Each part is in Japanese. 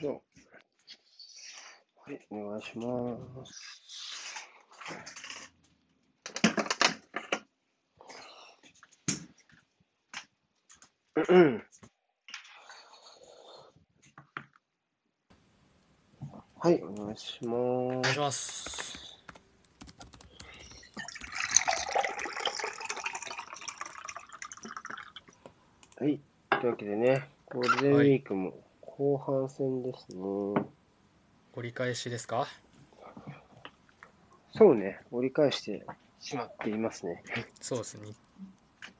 どうはい、お願いします。うん。はい、お願いします。お願いします。はい、というわけでね、ゴールデンウィークも後半戦ですね。折り返しですか？そうね、折り返してしまっていますね。そうですね。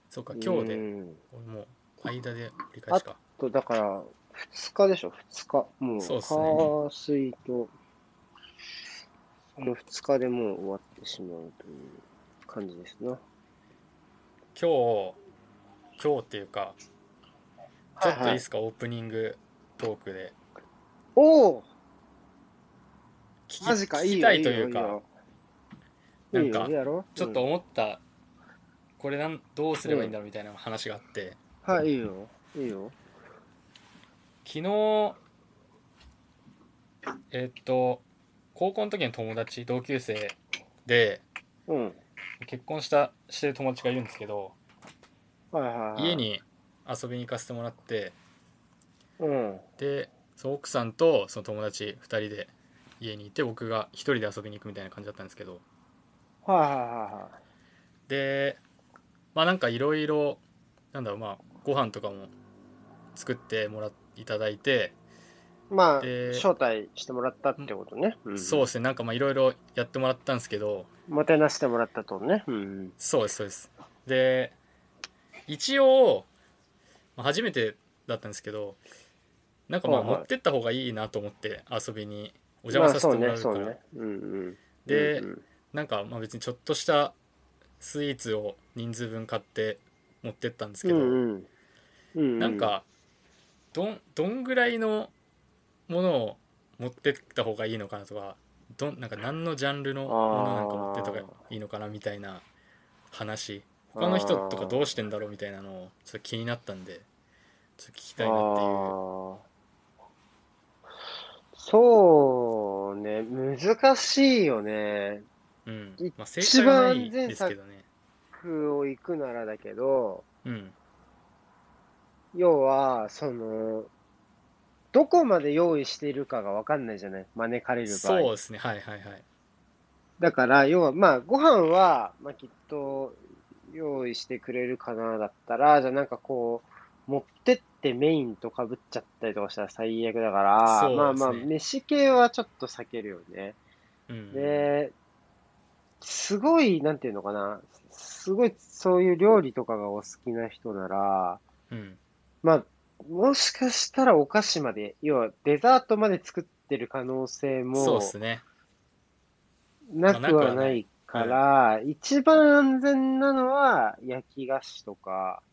そうか、今日で、うんもう、間で折り返しか。と、だから、2日でしょ、2日。もう、火水と、その2日でもう終わってしまうという感じですな。今日、今日っていうか、ちょっといいはいですか、オープニングトークで。おお聞きマジか、聞いいよ、きたいというか。ないんかちょっと、思った、これなんどうすればいいんだろうみたいな話があって、うんはい、いいよ、いいよ。昨日、えっと、高校の時の友達、同級生で、うん。結婚した、してる友達がいるんですけど、はいはいはい。家。に遊びに行かせてもらって、うん。でその奥さんとその友達2人で家にいて僕が1人で遊びに行くみたいな感じだったんですけどはいはいはでまあなんかいろいろなんだろうまあご飯とかも作ってもらいただいて、い。まあ、で招待してもらったってことね。んそうですねなんかまあいろいろやってもらったんですけどもてなしてもらったとね。うん。そうですそうですで一応、まあ、初めてだったんですけどなんかまあ持ってった方がいいなと思って遊びにお邪魔させてもらうから、まあそうね、そうね。うんうん。で、うんうん。なんかまあ別にちょっとしたスイーツを人数分買って持ってったんですけど、うんうん。うん、なんかどんどんぐらいのものを持ってった方がいいのかなとかどんなんか何のジャンルのものなんか持ってった方がいいのかなみたいな話。他の人とかどうしてんだろうみたいなのをちょっと気になったんでちょっと聞きたいなっていうそうね。難しいよね。うん。一番ですけどね。区を行くならだけどうん。要はそのどこまで用意しているかが分かんないじゃない？招かれる場合。そうですね。はいはいはい。だから、要は、まあ、ご飯は、まあ、きっと、用意してくれるかな、だったら、じゃあなんかこう、持ってってメインと被っちゃったりとかしたら最悪だから、ね。まあまあ、飯系はちょっと避けるよね。うん。で、すごい、なんていうのかな、すごいそういう料理とかがお好きな人なら、うん。まあ、もしかしたらお菓子まで、要はデザートまで作ってる可能性そうもですね。なくはないから、一番安全なのは焼き菓子とか、はい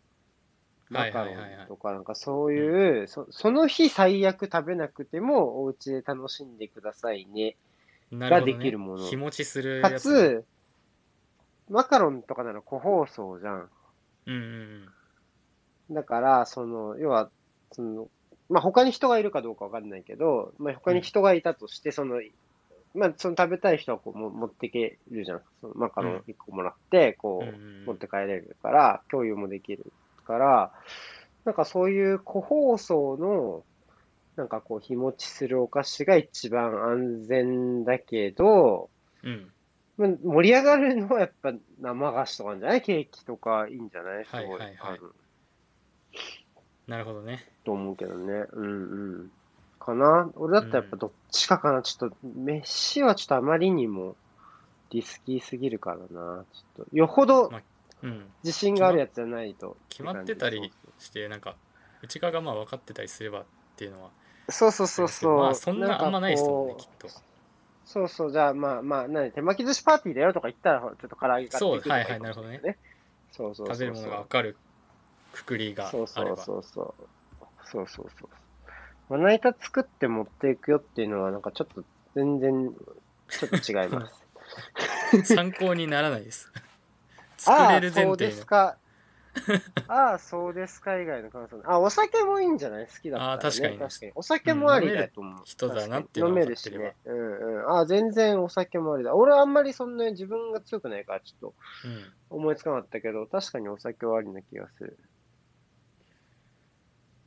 マカロンとか、なんかそういう、そその日最悪食べなくてもお家で楽しんでくださいね。ができるもの。日持ちするかやつ。つ、マカロンとかなら個包装じゃん。うんうんだから、その、要は、その、まあ、他に人がいるかどうかわかんないけど、まあ、他に人がいたとして、その、まあ、その食べたい人はこうも持ってけるじゃん。そのマカロン1個もらって、こう持って帰れるから、共有もできるから、なんかそういう個包装の、なんかこう、日持ちするお菓子が一番安全だけど、うんまあ盛り上がるのはやっぱ生菓子とかじゃない？ケーキとかいいんじゃない？すごい。はいはいはいなるほどねと思うけどね。うんうん。かな？俺だったらやっぱどっちかかな。ちょっと、飯はちょっとあまりにもリスキーすぎるからな。ちょっと、よほどまうん自信があるやつじゃないと。決まってたりしてなんか内側がまあ分かってたりすればっていうのはそうそうそうそう。まあそんなあんまないですもんねきっとそうそう、じゃあまあまあ、何手巻き寿司パーティーだよとか言ったら、ちょっと唐揚げ買ってそうはいはいなるね。そうそうそうそう。食べるものが分かるくくりがそうそあればうそうそう。そうそうそう。まな板作って持っていくよっていうのは、なんかちょっと全然、ちょっと違います。参考にならないですあ作れる前あそうですか。ああ、そうですか以外の感想。あ、お酒もいいんじゃない？好きだったら、ね。あ確かに確かに。お酒もありだと思う。人だなっていうの飲はめるしね。うんうん。あ全然お酒もありだ。俺あんまりそんなに自分が強くないから、ちょっとうん思いつかなかったけど、確かにお酒はありな気がする。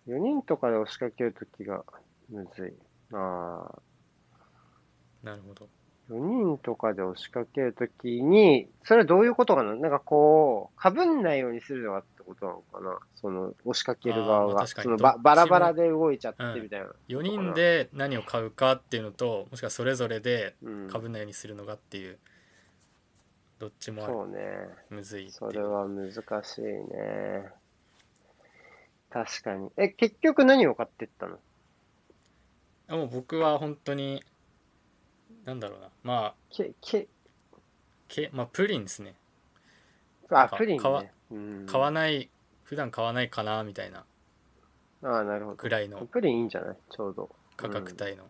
4人とかで押しかけるときがむずい。ああ。なるほど4人とかで押しかけるときに、それはどういうことかな？なんかこう、かぶんないようにするのがってことなのかな？その、押しかける側が。そのばバラバラで動いちゃってみたいな。4人で何を買うかっていうのともしくはそれぞれでうん。かぶんないようにするのがっていうどっちもあるそうね。むずいそれは難しいね。確かに。え、結局何を買ってったの？あもう僕は本当になんだろうなまあけ、け、け、まあ、プリンですねあ、プリン買わね。うん。買わない普段買わないかなみたいなああ、なるほど。ぐらいのプリンいいんじゃない？ちょうど。価格帯の、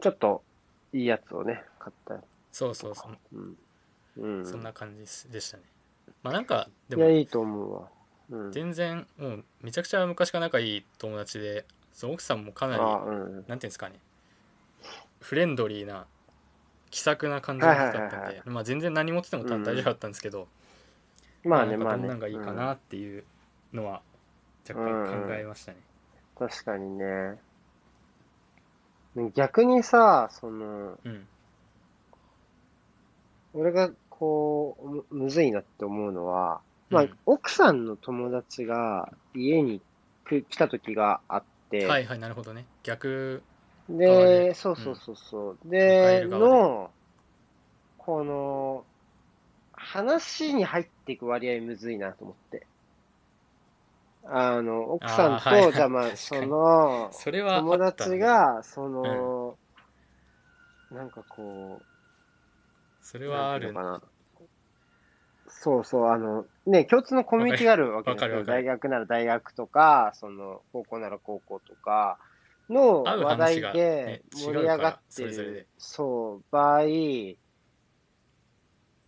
ちょっと、いいやつをね、買ったやそうそうそつ。うん。うん。そんな感じでしたねまあなんかでいや、もいいと思うわ。うん。全然もうめちゃくちゃ昔から仲いい友達でその奥さんもかなりあうん。なんていうんですかねフレンドリーな気さくな感じだったんでまあ全然何持ってても大丈夫だったんですけど、まあね、まあね。どんなんがいいかなっていうのは若干考えましたね、うん。確かにね。逆にさ、その、うん。俺がこう、むむずいなって思うのは、まあ、うん奥さんの友達が家に来来た時があって、はいはいなるほどね。逆側で、でそうそうそうそう。迎で、の、この、話に入っていく割合むずいなと思って。あの、奥さんと、はい。じゃあまあ、そに。の、それはあ友達が、その、なんかこう、それはある。かな。そうそう、あの、ね、共通のコミュニティがあるわけですよ。大学なら大学とか、その、高校なら高校とかの話題でね盛り上がってる、そう、場合、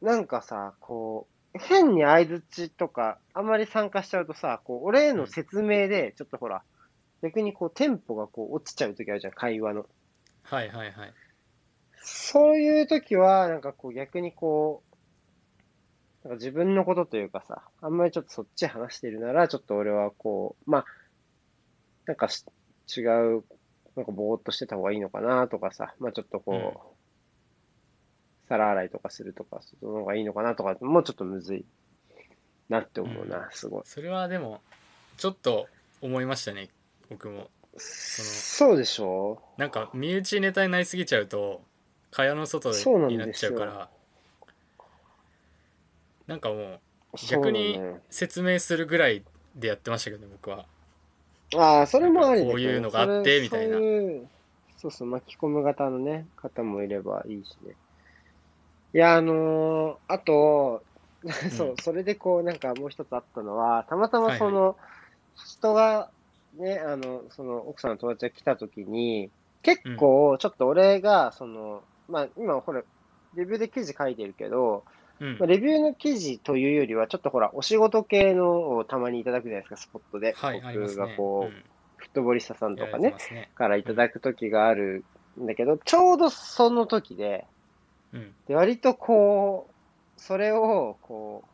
なんかさ、こう、変に相づちとか、あんまり参加しちゃうとさ、こう、俺への説明で、ちょっとほら、逆にこう、テンポがこう、落ちちゃう時あるじゃん、会話の。はいはいはい。そういう時は、なんかこう逆にこう、なんか自分のことというかさ、あんまりちょっとそっち話してるなら、ちょっと俺はこう、まあ、なんかし違う、なんかぼーっとしてた方がいいのかなとかさ、まあちょっとこう、うん。皿洗いとかするとか、その方がいいのかなとか、もうちょっとむずいなって思うな、うん。すごい。それはでもちょっと思いましたね僕も。そうでしょ？なんか身内ネタになりすぎちゃうと蚊帳の外になっちゃうから。なんかもうそう逆にね説明するぐらいでやってましたけどね僕はああ、それもありだけどこういうのがあってみたいな。そういうそうそう、巻き込む型のね、方もいればいいしね。いや、あのーあと、そう、それでこう、なんかもう一つあったのは、たまたまその、人が、ね、あの、その、奥さんの友達が来た時に、結構、ちょっと俺が、その、まあ、今、ほら、レビューで記事書いてるけど、うん。まあ、レビューの記事というよりは、ちょっとほら、お仕事系のをたまにいただくじゃないですか、スポットで。はい僕がこう、うん。フットボリスタさんとやからねね。からいただく時があるんだけど、ちょうどその時で、うん。で割とこう、それを、こう、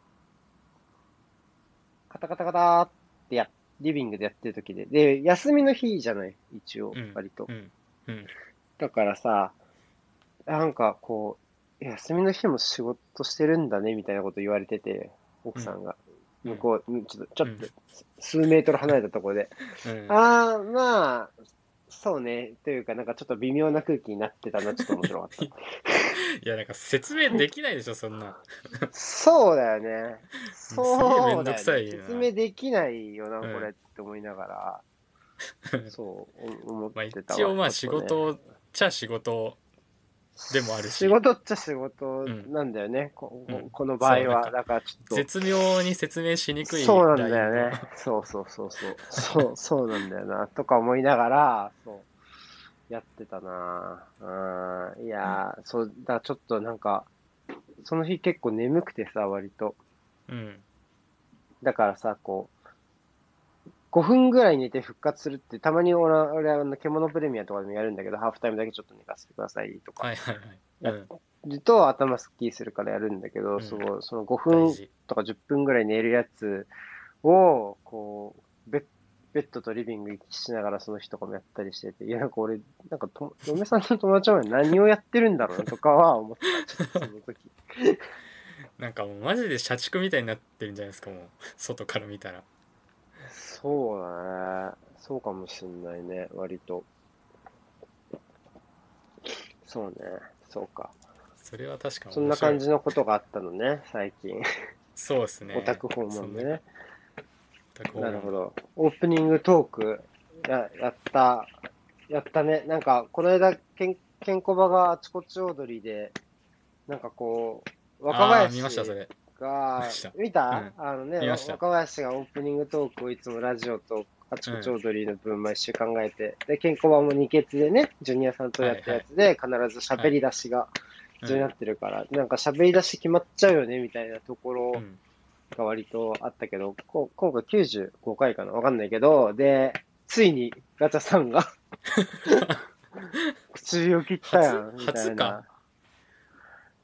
カタカタカタってや、リビングでやってる時で、で、休みの日じゃない、一応うん、割と。う。ん。うん。だからさ、なんかこう、休みの日も仕事してるんだね、みたいなこと言われてて、奥さんが。うん向こう、ちょっと、ちょっとうん、数メートル離れたところで。うんああ、まあ、そうね。というか、なんかちょっと微妙な空気になってたな、ちょっと面白かった。いやなんか説明できないでしょそんなそうだよね。そうだよね。説明できないよな、うんこれって思いながら、そう、お思っまあてたわ。一応まあ仕事っちゃ仕事でもあるし仕事っちゃ仕事んなんだよね、こうんこの場合は。そうなんかだからちょっと。絶妙に説明しにくいそうなんだよね。そうそうそうそう。そう、そうなんだよな。とか思いながら、そう、やってたなうん。いやー、そう、だからちょっとなんか、その日結構眠くてさ、割と。うんだからさ、こう、5分ぐらい寝て復活するって、たまに俺は、俺はあの獣プレミアとかでもやるんだけど、ハーフタイムだけちょっと寝かせてくださいとか、はいはいはい。うん。ると頭すっきりするからやるんだけど、うんそのその5大分事。とか10分ぐらい寝るやつを、こう、ベッベッドとリビング行きしながらその日とかもやったりしてて、いや、なんか俺、なんかと、嫁さんの友達は何をやってるんだろうなとかは思った、その時。なんかもうマジで社畜みたいになってるんじゃないですか、もう。外から見たら。そうだね。そうかもしんないね、割と。そうね、そうか。それは確かにそんな感じの。のことがあったのね、最近。そうですね。オタク訪問でね。なるほど。オープニングトークややった、やったね。なんか、この間、けん、けんこばがあちこち踊りで、なんかこう、若ああ見ました、それ。が見た、見た、あのね、若林がオープニングトークをいつもラジオとあちこち踊りの分毎週考えて、で、ケンコバも二欠でね、ジュニアさんとやったやつで、必ず喋り出しが必要になってるから、なんか喋り出し決まっちゃうよね、みたいなところうん。が割とあったけど、こ今回95回かなわかんないけど、で、ついにガチャさんが 口を切ったやん、初みたいな。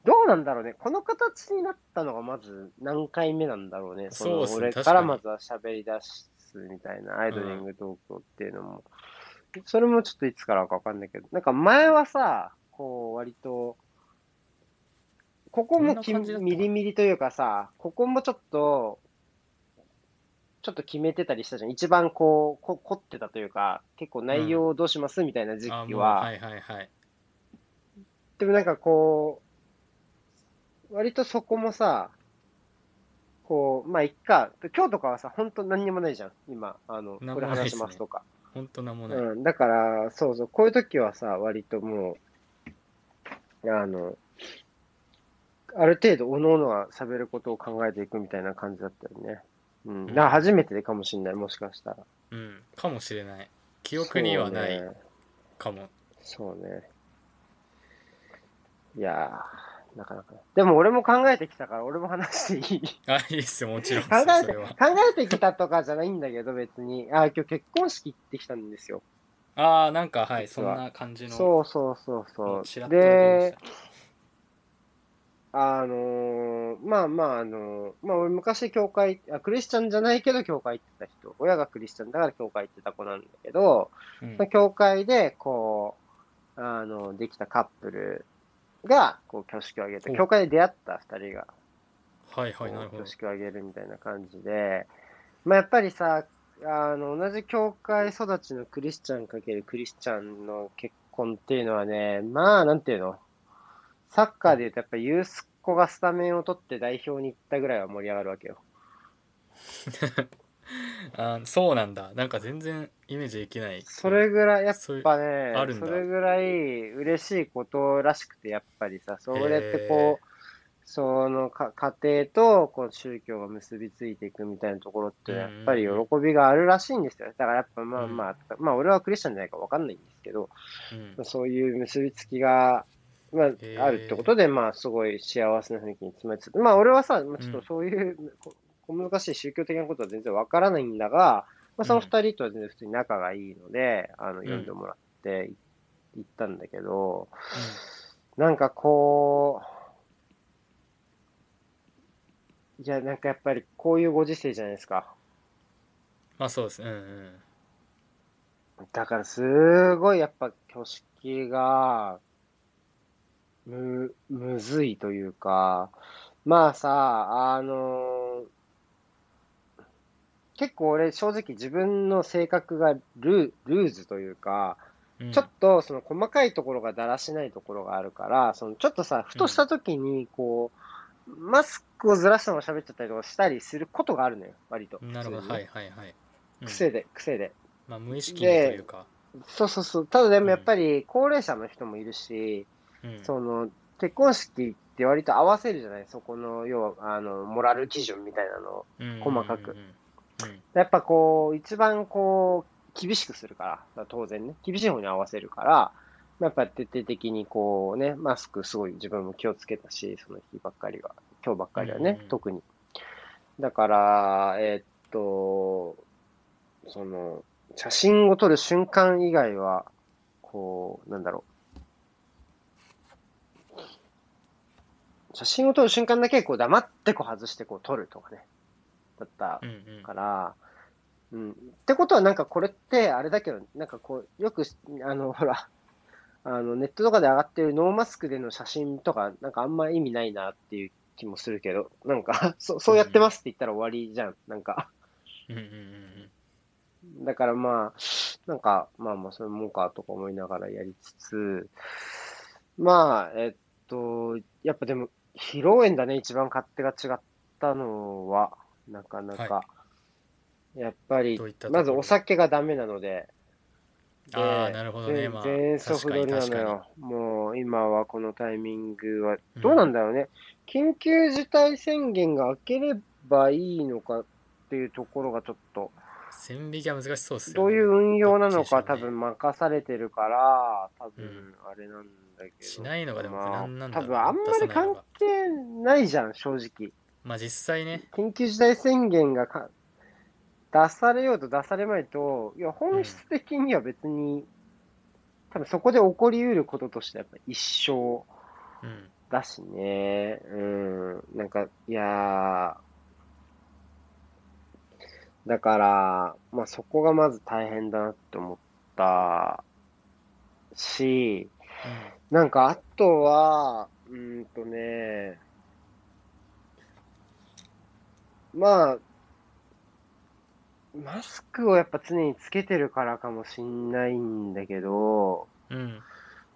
どうなんだろうね。この形になったのがまず何回目なんだろうね。その俺からにまずは喋り出すみたいな、アイドリングトークっていうのも。それもちょっといつからかわかんないけど、なんか前はさ、こう割と、ここもきどんな感じだったミリミリというかさ、ここもちょっと、ちょっと決めてたりしたじゃん。一番こう、こ凝ってたというか、結構内容どうしますみたいな時あ期は、はいはいはい。でもなんかこう、割とそこもさ、こう、まあ、いっか。今日とかはさ、本当何にもないじゃん。今、あの、なんこれ話しますとか。ほんとなんもない。うん。だから、そうそう、こういう時はさ、割ともう、あの、ある程度、おのおのが喋ることを考えていくみたいな感じだったよね。うん。だから初めてでかもしんない、もしかしたら。うん。かもしれない。記憶にはないそうね。かも。そうね。いやー、なかなか。でも俺も考えてきたから、俺も話していい？あ、いいっすよ、もちろん。考えて。考えてきたとかじゃないんだけど、別に。あ、今日結婚式行ってきたんですよ。ああ、なんか、はい、そんな感じの。そうそうそうそう。であのーまあまあ、あのーまあ俺昔教会あ、クリスチャンじゃないけど教会行ってた人、親がクリスチャンだから教会行ってた子なんだけど、た。うん教会で、こう、あの、できたカップルが、こう、挙式を挙げて、お教会で出会った二人が、はいはい、なるほど挙。式を挙げるみたいな感じで、まあやっぱりさ、あの、同じ教会育ちのクリスチャンかけるクリスチャンの結婚っていうのはね、まあ、なんていうの？サッカーで言うとやっぱユースコがスタメンを取って代表に行ったぐらいは盛り上がるわけよ。あーそうなんだ。なんか全然イメージできない。それぐらい、やっぱねあるん、だ。それぐらい嬉しいことらしくて、やっぱりさ、それってこう、そのか家庭とこう宗教が結びついていくみたいなところって、やっぱり喜びがあるらしいんですよ。だからやっぱまあまあ、まあ俺はクリスチャンじゃないかわかんないんですけど、うん。そういう結びつきが、まあ、あるってことで、まあすごい幸せな雰囲気に詰めつつ、まあ俺はさ、まあちょっとそういう、ここ難しい宗教的なことは全然わからないんだが、まあその二人とは全然普通に仲がいいので、あの、読んでもらって行ったんだけど、なんかこう、いや、なんかやっぱりこういうご時世じゃないですか。まあそうです。うんうん。だからすごいやっぱ挙式が、む、むずいというか、まあさ、あの結構俺正直自分の性格がルルーズというか、うんちょっとその細かいところがだらしないところがあるから、そのちょっとさ、ふとした時にこう、マスクをずらしたまま喋っちゃったりとかしたりすることがあるのよ、割と。なるほど、はいはいはい。うん癖で、癖で。まあ無意識にというか。そうそうそう。ただでもやっぱり高齢者の人もいるし、うんその結婚式って割と合わせるじゃないそこの、要は、あの、モラル基準みたいなのを。うん細かくうんうんうんやっぱこう、一番こう、厳しくするから、当然ね、厳しい方に合わせるから、やっぱ徹底的にこうね、マスクすごい自分も気をつけたし、その日ばっかりは、今日ばっかりはね、うん特に。だから、えーっと、その、写真を撮る瞬間以外は、こう、なんだろう。写真を撮る瞬間だけ、こう、黙ってこう外してこう撮るとかね。だったうんうんから、うん。ってことはなんかこれって、あれだけど、なんかこう、よく、あの、ほら、あの、ネットとかで上がってるノーマスクでの写真とか、なんかあんま意味ないなっていう気もするけど、なんか、そそうやってますって言ったら終わりじゃん。なんか。うんうんうんだからまあ、なんか、まあまあ、そういうもんかとか思いながらやりつつ、まあ、えっと、やっぱでも、披露宴だね、一番勝手が違ったのは、なかなか。やっぱりまずお酒がダメなので、でああなるほどね。全まあ全速確かに取りなの確かよ。もう今はこのタイミングは、うんどうなんだろうね。緊急事態宣言が明ければいいのかっていうところがちょっと、線引きは難しそうですよね。どういう運用なのかね。分任されてるから、多分うん。あれなんだけど。しないのがでも無難なんだろう多分あんまり関係ないじゃん、正直。まあ実際ね緊急事態宣言がか出されようと出されまいと、いや、本質的には別に、多分そこで起こりうることとしてやっぱ一生うんだしね。うん。なんか、いやーだから、まあそこがまず大変だなって思ったし、なんかあとは、うーんとね、まあ、マスクをやっぱ常につけてるからかもしんないんだけど、うんうん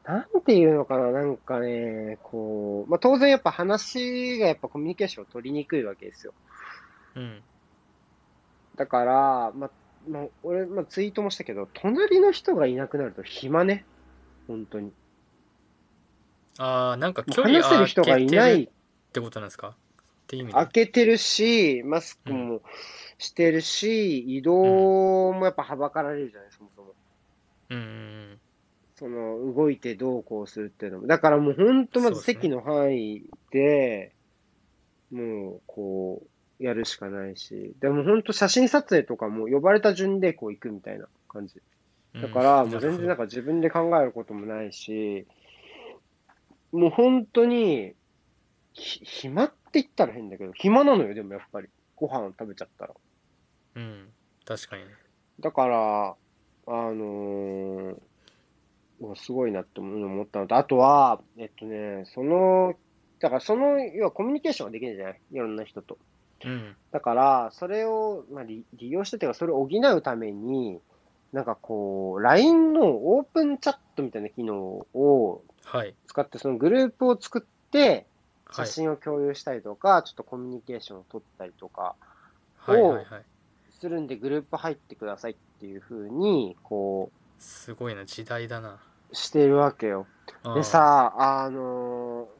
なんていうのかな、なんかね、こう、まあ当然やっぱ話がやっぱコミュニケーションを取りにくいわけですよ。うんだから、まあ、まあ、俺、まあツイートもしたけど、隣の人がいなくなると暇ね。本当に。ああなんか距離話せる人がいないってことなんですか？っていう意味で開けてるし、マスクもしてるし、移動もやっぱはばかられるじゃない、そもそも。うんうんその、動いてどうこうするっていうのも。だからもう本当まず席の範囲で、もう、こう、やるしかないし。でも本当写真撮影とかも呼ばれた順でこう行くみたいな感じ。うんだから、もう全然なんか自分で考えることもないし、もう本当に、ひ暇って言ったら変だけど、暇なのよ、でもやっぱり。ご飯食べちゃったら。うん確かにねだから、あのーすごいなって思ったのと、あとは、えっとね、その、だからその、要はコミュニケーションができるじゃないいろんな人と。うんだから、それを、まあ、利利用してというか、それを補うために、なんかこう、LINE のオープンチャットみたいな機能をはい使って、そのグループを作って、はい写真を共有したりとか、ちょっとコミュニケーションを取ったりとかはいはいはいするんで、グループ入ってくださいっていう風に、こすごいな時代だなう、してるわけよ。でさ、あのー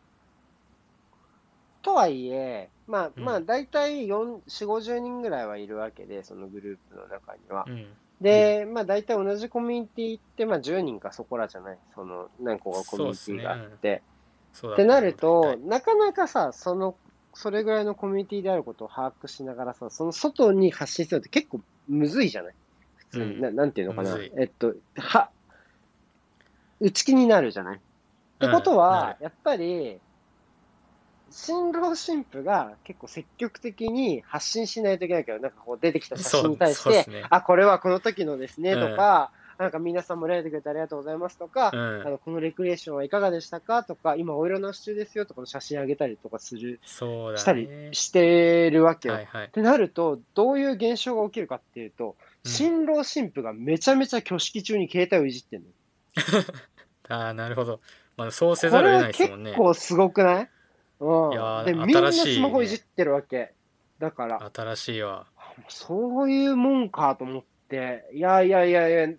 とはいえ、まあ、うんまあ、大体4、4、50人ぐらいはいるわけで、そのグループの中には。うんで、まあ、大体同じコミュニティって、まあ、10人かそこらじゃない？その、何個かコミュニティがあって。そうだってなる大と体、なかなかさ、その、それぐらいのコミュニティであることを把握しながらさ、その外に発信するって結構むずいじゃない？普通に。うん。ななんていうのかな？えっと、は、打ち気になるじゃない？ってことうん。やっぱり、新郎新婦が結構積極的に発信しないといけないけど、なんかこう出てきた写真に対して、ね。あ、これはこの時のですね、とか、なんか皆さん盛り上げてくれてありがとうございますとか、うんあのこのレクリエーションはいかがでしたかとか、今お色直し中ですよとかの写真あげたりとかする、そうしたりしてるわけよ。はいはいってなると、どういう現象が起きるかっていうと、うん新郎新婦がめちゃめちゃ挙式中に携帯をいじってんの。ああなるほどまあそうせざるを得ないですもんね結構すごくない？うん。いやーで、みんなスマホいじってるわけ。だから、新しいわそういうもんかと思って、いやいやいやいや、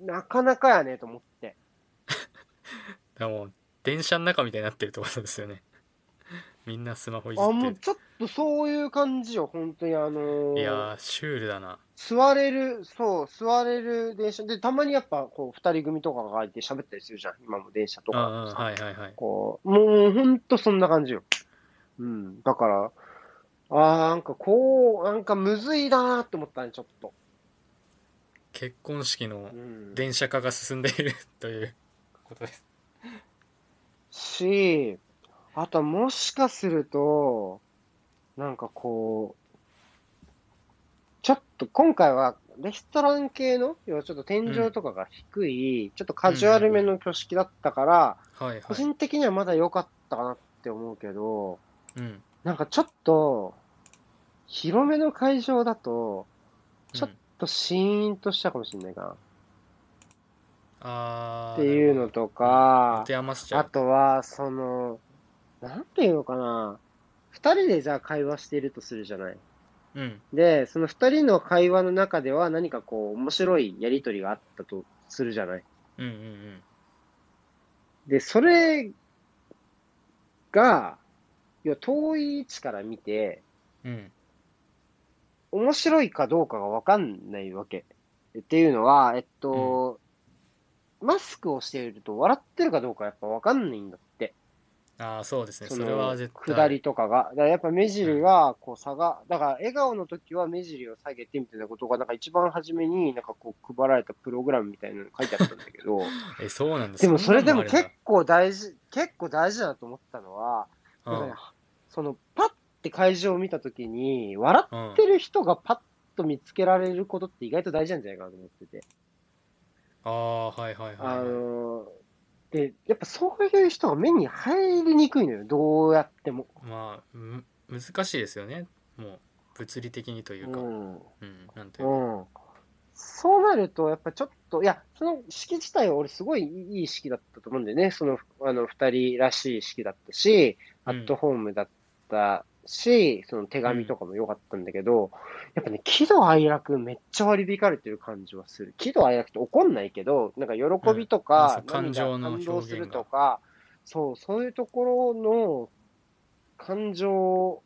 なかなかやねと思って。で も電車の中みたいになってるってことですよね みんなスマホいじあ、ってもうちょっとそういう感じよ、本当にあのいやーシュールだな座れる、そう、座れる電車で、たまにやっぱ、こう、二人組とかがいて喋ったりするじゃん、今も電車とかさ。はいはいはいこう、もう、ほんとそんな感じよ。うん。だから、ああ、なんかこう、なんかむずいなーって思ったね、ちょっと。結婚式のうん。電車化が進んでいるという。ことです。し、あとはもしかすると、なんかこう、ちょっと今回はレストラン系の、要はちょっと天井とかが低い、ちょっとカジュアルめの挙式だったから、はいはい。個人的にはまだ良かったかなって思うけど、うん。なんかちょっと、広めの会場だと、ちょっうんとシーンとしたかもしれないかな。あーっていうのとかあうとは、その、なんていうのかな。二人でじゃあ会話しているとするじゃない。うんで、その二人の会話の中では何かこう、面白いやりとりがあったとするじゃない。うんうんで、それが、いや、遠い位置から見て、うんうん面白いかどうかがわかんないわけ。っていうのは、えっと、マスクをしていると笑ってるかどうかやっぱわかんないんだって。ああそうですね。そそれはの絶対。下りとかが。だからやっぱ目尻はこう差が、だから笑顔の時は目尻を下げてみたいなことが、なんか一番初めになんかこう配られたプログラムみたいなの書いてあったんだけど、えそうなんです。でもそれでも結構大事、結構大事だなと思ったのは、だなんそのパッて会場を見た時に、笑うんってる人がパッと見つけられることって意外と大事なんじゃないかなと思ってて。ああはいはいはいあはいのーで、やっぱそういう人が目に入りにくいのよ、どうやっても。まあむ難しいですよねもう物理的にというか、うんうん。なんというか、うん。そうなると、やっぱちょっと、いや、その式自体は俺すごいいい式だったと思うんだよね。その、あの、二人らしい式だったし、アットホームだったし、その手紙とかも良かったんだけど、やっぱね、喜怒哀楽めっちゃ割り引かれてる感じはする。喜怒哀楽って怒んないけど、なんか喜びとうん。か、感情の感動するとか、そう、そういうところの感情を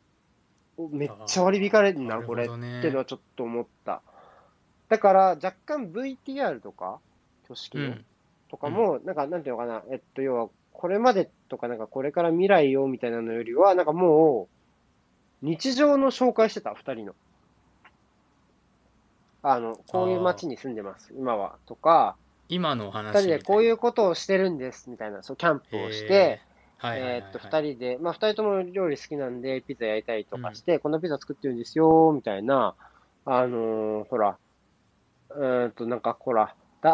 めっちゃ割り引かれるな、これってのはちょっと思った。だから、若干 VTR とか、挙式の、うん。とかも、なんか、なんていうのかな、えっと、要は、これまでとか、なんか、これから未来をみたいなのよりは、なんかもう、日常の紹介してた、二人の。あの、こういう街に住んでます、今は、とか、今の二話人でこういううことをしてるんです、みたいな、そう、キャンプをして、はいはいはいはい。えーっと、二人で、まあ、二人とも料理好きなんで、ピザ焼いたりとかして、こん。なピザ作ってるんですよ、みたいな、あのーほら、うーんと、なんか、ほら、だ、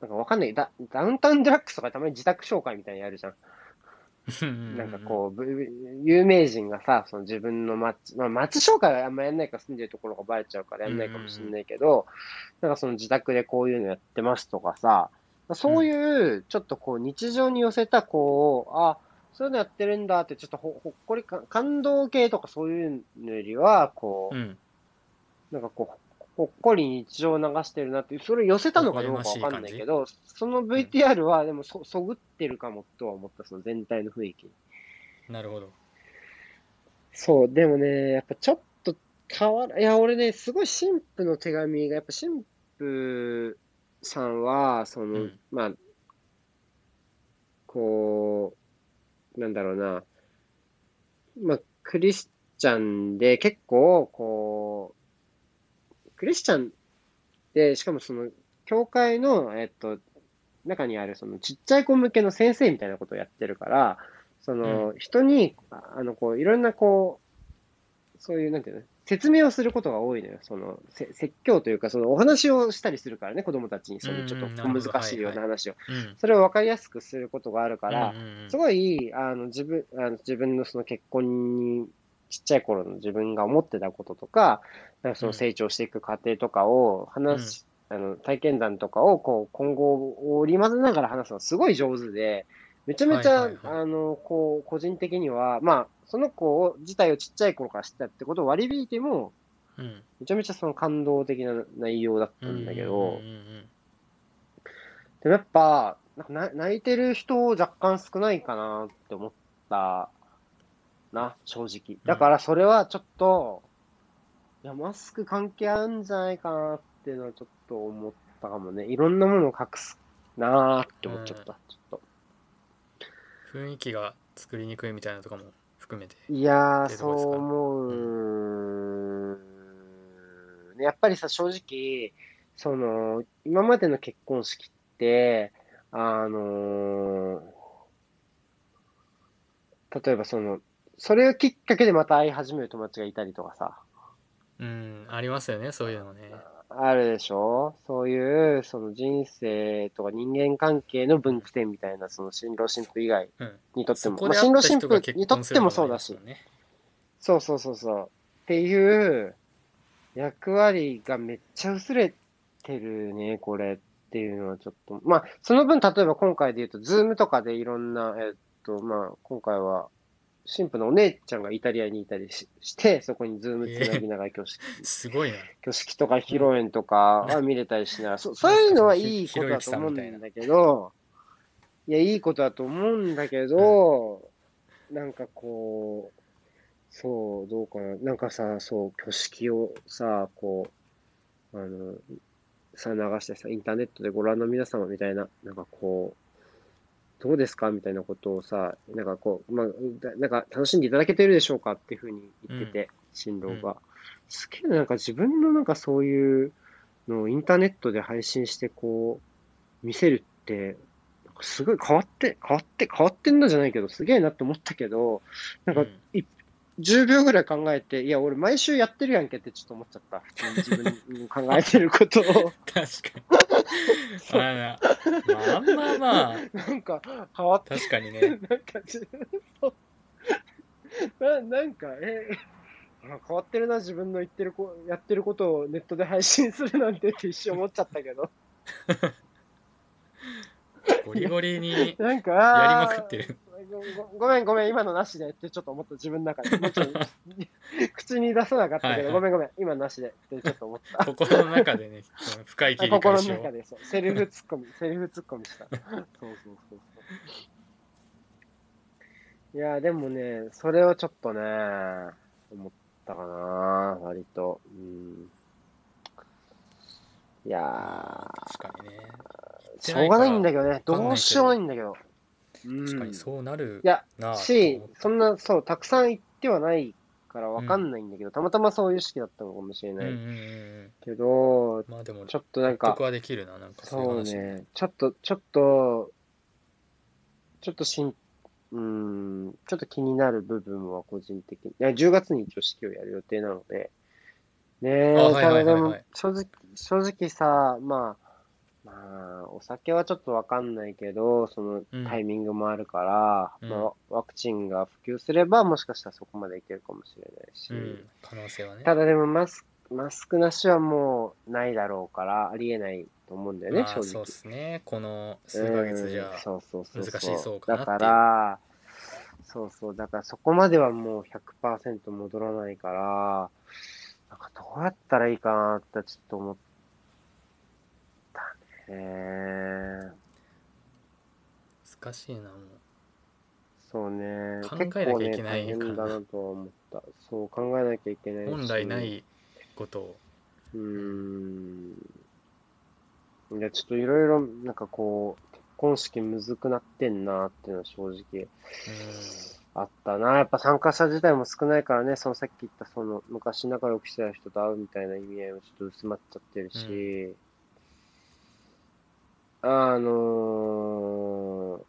なんかわかんない、ダダウンタウンデラックスとかたまに自宅紹介みたいなのやるじゃん。なんかこう、ぶ有名人がさ、その自分の街、まあ街紹介はあんまやんないから住んでるところがバレちゃうからやんないかもしれないけど、なんかその自宅でこういうのやってますとかさ、そういう、ちょっとこう日常に寄せた、こう、あ、そういうのやってるんだって、ちょっとほほっこりか、感動系とかそういうのよりは、こう、うん。なんかこう、ほっこり日常を流してるなっていう、それを寄せたのかどうかわかんないけど、その VTR はでもそ、そぐってるかもとは思った、その全体の雰囲気。に。なるほど。そう、でもね、やっぱちょっと変わら、いや、俺ね、すごい神父の手紙が、やっぱ神父さんは、その、うん。まあ、こう、なんだろうな、まあ、クリスチャンで結構、こう、クリスチャンで、しかもその、教会の、えっと、中にある、その、ちっちゃい子向けの先生みたいなことをやってるから、その、人に、ああの、こう、いろんな、こう、そういう、なんていうの、説明をすることが多いのよ。その、せ説教というか、その、お話をしたりするからね、子供たちに、そういうちょっと難しいような話を。うん。それを分かりやすくすることがあるから、すごい、あの、自分、あの自分のその結婚に、ちっちゃい頃の自分が思ってたこととか、なんかその成長していく過程とかを話し、あの、体験談とかを、こう、今後を織り交ぜながら話すのすごい上手で、めちゃめちゃ、はいはいはい。あの、こう、個人的には、まあ、その子を自体をちっちゃい頃から知ったってことを割り引いても、うん。めちゃめちゃその感動的な内容だったんだけど、うんうんうんでもやっぱ、なんかな泣いてる人若干少ないかなって思ったな、正直。だからそれはちょっと、いや、マスク関係あるんじゃないかなっていうのはちょっと思ったかもね。いろんなものを隠すなーって思っちゃった。ちょっと。雰囲気が作りにくいみたいなとかも含めていやー、そう思う、ねやっぱりさ、正直、その、今までの結婚式って、あのー例えばその、それをきっかけでまた会い始める友達がいたりとかさ、うんありますよねそういうのね。あるでしょ？そういう、その人生とか人間関係の分岐点みたいな、その新郎新婦以外うん。にとっても、まあ、そこで新郎新婦にとってもそうだしそうそうそうそう。っていう役割がめっちゃ薄れてるね、これっていうのはちょっと。まあ、その分、例えば今回で言うと、ズームとかでいろんな、えっと、まあ、今回は、新婦のお姉ちゃんがイタリアにいたりしして、そこにズームつなぎながら挙式、すごいな。挙式とか披露宴とか は見れたりしながら、そ そういうのはいいことだと思うんだけど、いや、いいことだと思うんだけど、なんかこう、そう、どうかな。なんかさ、そう、挙式をさ、こう、あの、さ、流してさ、インターネットでご覧の皆様みたいな、なんかこう、どうですか？みたいなことをさ、なんかこう、まあ、だなんか楽しんでいただけてるでしょうかっていうふうに言ってて、新郎が。すげえなんか自分のなんかそういうのをインターネットで配信してこう、見せるって、すごい変わって、変わって、変わってんなじゃないけど、すげえなって思ったけど、なんかうんい10秒ぐらい考えて、いや、俺毎週やってるやんけってちょっと思っちゃった。普通に自分の考えてることを。確かに あらまああんままあ。なんか変わって、確かにね。なんか自分そう。ななんか、え、あ変わってるな、自分の言ってるこ、やってることをネットで配信するなんてって一瞬思っちゃったけど。ゴリゴリになんか、やあー。りまくってるごご ごめんごめん、今のなしでってちょっと思った、自分の中で。もちろん口に出さなかったけど、はいはいごめんごめん、今なしでってちょっと思った。心の中でね その深い切り心の返しを中でそう、セルフツッコミ、セルフツッコミした。そうそうそうそう。いや、でもね、それをちょっとね、思ったかな、割と。うん。いやー、確かにねしょうがないんだけどね、どうしようもないんだけど。うん。確かにそうなるいや、なあしと思っ、たそんな、そう、たくさん行ってはないからわかんないんだけど、たまたまそういう式だったのかもしれない。うんうんうんうん。けど、まあでもちょっとなんかはできるななんかそうね、ちょっと、ちょっと、ちょっとしん、うーん、ちょっと気になる部分は個人的に。いや、10月に一応式をやる予定なので、ねえ、あはいはい正直、正直さ、まあ、まあ、お酒はちょっとわかんないけど、そのうん。タイミングもあるから、うん。まあ、ワクチンが普及すれば、もしかしたらそこまでいけるかもしれないし、うん。可能性はね。ただでもマスク、マスクなしはもうないだろうから、ありえないと思うんだよね、まあ正直。そうですね。この数ヶ月じゃうんそうそうそう。難しそうかなだから、そうそう、だからそこまではもう100%戻らないから、なんかどうやったらいいかなってちょっと思ったね。難しいなもうそうね。考えなきゃいけない結構ね、大変だなとは思った。そう、考えなきゃいけないし。本来ないことをうーん。いや、ちょっといろいろ、なんかこう、結婚式むずくなってんなっていうのは正直うあったな。やっぱ参加者自体も少ないからね、そのさっき言ったその昔仲良くしてた人と会うみたいな意味合いもちょっと薄まっちゃってるし、あの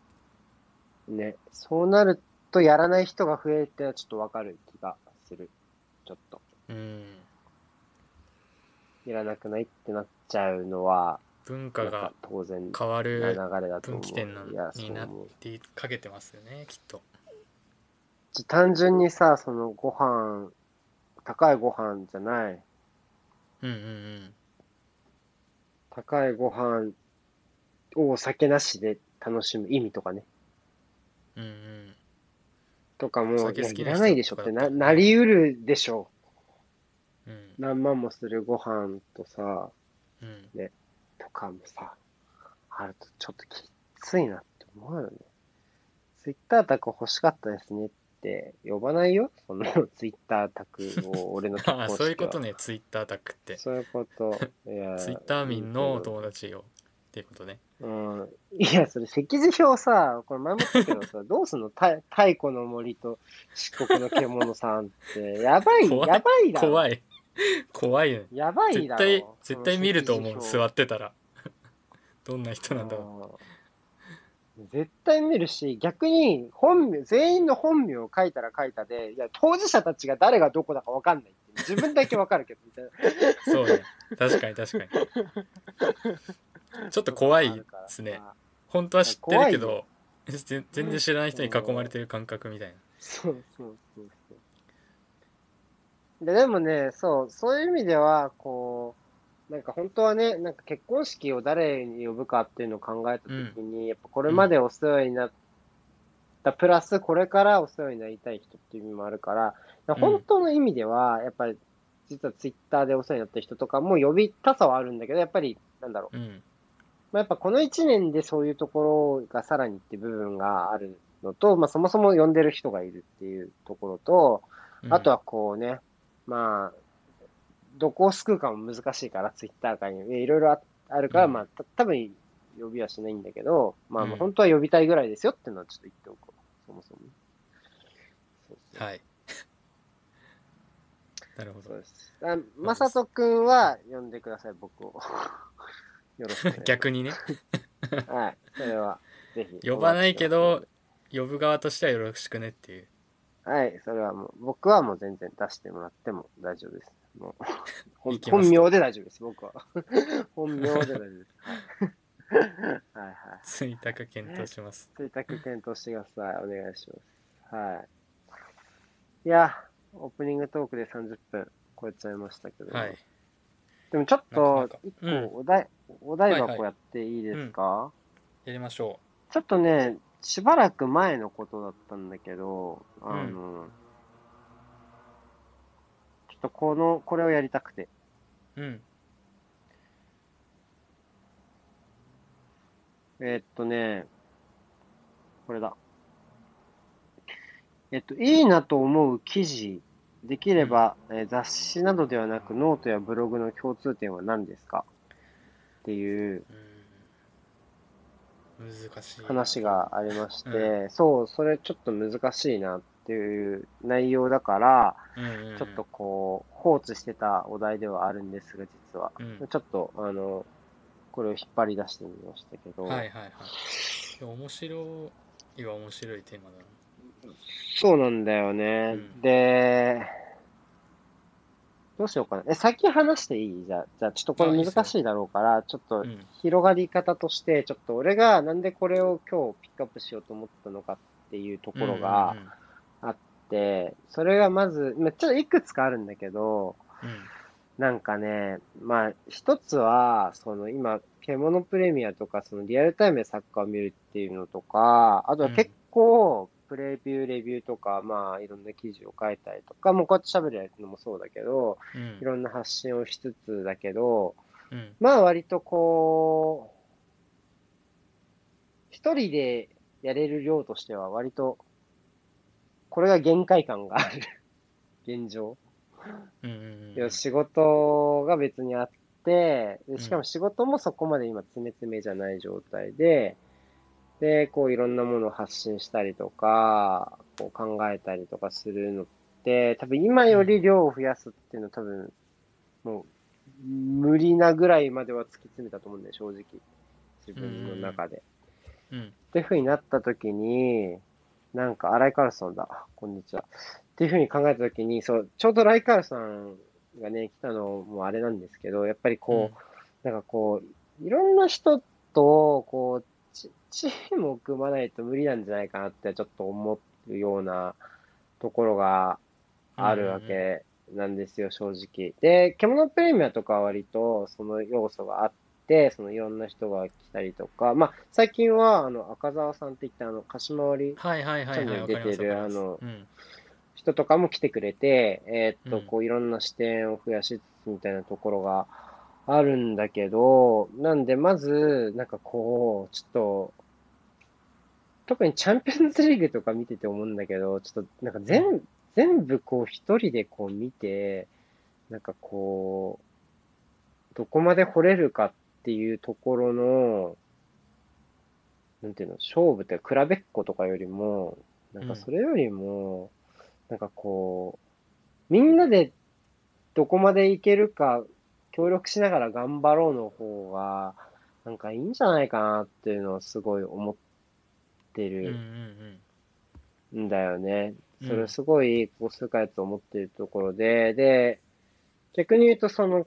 ーね、そうなるとやらない人が増えてちょっとわかる気がする。ちょっと。んうんやらなくないってなっちゃうのは、文化が当然変わな流るれだと思う。分岐点ないや、そうになっ。てかけてますよねきっとち単純にさ、そのご飯、高いご飯じゃない。うんうんうん高いご飯をお酒なしで楽しむ意味とかね。うんうんとかも、いや、お酒好きな人いらないでしょってな、なりうるでしょ。うん何万もするご飯とさ、うんとかもさ、あるとちょっときついなって思うよね。ツイッタータク欲しかったですねって呼ばないよ？その ツイッタータクを俺の結婚式は。ああそういうことねツイッタータックってそういうこと。いやツイッター民のお友達をっっていうことね。うん。いや、それ、席次表さ、これ前も言ったけどさ、どうすんの？太太古の森と漆黒の獣さんって。やばい、やばいだろ。怖い。怖いよね。やばい絶だろ。対、絶対見ると思う、座っってたら。どんな人なんだろ絶対見るし、逆に本名、全員の本名を書いたら書いたで、いや、当事者たちが誰がどこだか分かんない。自分だけ分かるけど、みたいな。う。そうね。確かに確かに。ちょっと怖いですね。本当は知ってるけど、全全然知らない人に囲まれてる感覚みたいな。そうそうそうそう。で、でもね、そう、そういう意味では、こう、なんか本当はね、なんか結婚式を誰に呼ぶかっていうのを考えたときに、やっぱこれまでお世話になった、プラスこれからお世話になりたい人っていう意味もあるから、本当の意味では、やっぱり、実はツイッターでお世話になった人とかも呼びたさはあるんだけど、やっぱり、なんだろう。うん。まあ、やっぱこの1年でそういうところがさらにって部分があるのと、まあそもそも呼んでる人がいるっていうところと、うんあとはこうね、まあ、どこを救うかも難しいから、ツイッター界に。いろいろああるから、うんまあ、た多分呼びはしないんだけど、まあ、本当は呼びたいぐらいですよっていうのはちょっと言っておこう。そもそも。そうそうはい。なるほど。そうです。あまさとくんは呼んでください、僕を。よろしく。逆にね。はい。それは、ぜひ。呼ばないけど、呼ぶ側としてはよろしくねっていう。はい、それはもう、僕はもう全然出してもらっても大丈夫です。もう 本本名で大丈夫です、僕は。本名で大丈夫です。はい、はいはい。選択検討します。選択検討してください。お願いします。はい。いや、オープニングトークで30分超えちゃいましたけど、はい。でもちょっと一うん個お題、お題はいはい箱やっていいですか、やりましょちょっとね、しばらく前のことだったんだけど、あの、ちょっとこの、これをやりたくて。う。うん。えーっとね、これだ。えっと、いいなと思う記事、できれば、えー雑誌などではなくノートやブログの共通点は何ですか？っていううん難しい。話。がありまして、うそう、それちょっと難しいなっていう内容だから、うんうんうんちょっとこう、放置してたお題ではあるんですが、実は。うんちょっと、あの、これを引っ張り出してみましたけど、はいはいはい。面白いは面白いテーマだな。そうなんだよね。うんで、どうしようかな。え、先話していい？じゃあ、じゃあちょっとこれ難しいだろうから、ちょっとうん。広がり方として、ちょっと俺がなんでこれを今日ピックアップしようと思ったのかっていうところがあって、それがまず、まあちょっといくつかあるんだけど、うん。なんかね、まあ、一つは、その今、獣プレミアとか、そのリアルタイムでサッカーを見るっていうのとか、あとは結構、プレビュー、レビューとか、まあ、いろんな記事を書いたりとか、もうこうやって喋るのもそうだけど、うんいろんな発信をしつつだけど、うん。まあ、割とこう、一人でやれる量としては、割と、これが限界感がある。現状。うんうんうん仕事が別にあって、でしかも仕事もそこまで今詰め詰めじゃない状態で、で、こういろんなものを発信したりとか、こう考えたりとかするのって、多分今より量を増やすっていうのは多分、もう、無理なぐらいまでは突き詰めたと思うんだよ、正直。自分の中で。うん。っていう風になった時に、なんか、荒井カールソンだ。こんにちは。っていう風に考えた時に、そう、ちょうどライカールさんがね、来たのもあれなんですけど、やっぱりこう、なんかこう、いろんな人と、こう、チチームを組まないと無理なんじゃないかなってちょっと思うようなところがあるわけなんですよ、正直。で、獣プレミアとかは割とその要素があって、そのいろんな人が来たりとか、まあ、最近は、あの、赤澤さんって言って、あの、貸し回りはいはいはいはい。チャンネル出てるあの人とかも来てくれて、えーっと、うんこういろんな視点を増やしつつみたいなところがあるんだけど、なんでまず、なんかこう、ちょっと、特にチャンピオンズリーグとか見てて思うんだけど、ちょっとなんか全、全部こう一人でこう見て、なんかこう、どこまで掘れるかっっていうところの、なんていうの、勝負って比べっことかよりも、なんかそれよりも、なんかこう、みんなでどこまでいけるか協力しながら頑張ろうの方が、なんかいいんじゃないかなっていうのをすごい思ってるんだよね。うん。それすごい、こう、数回と思ってるところで、で、逆に言うと、その、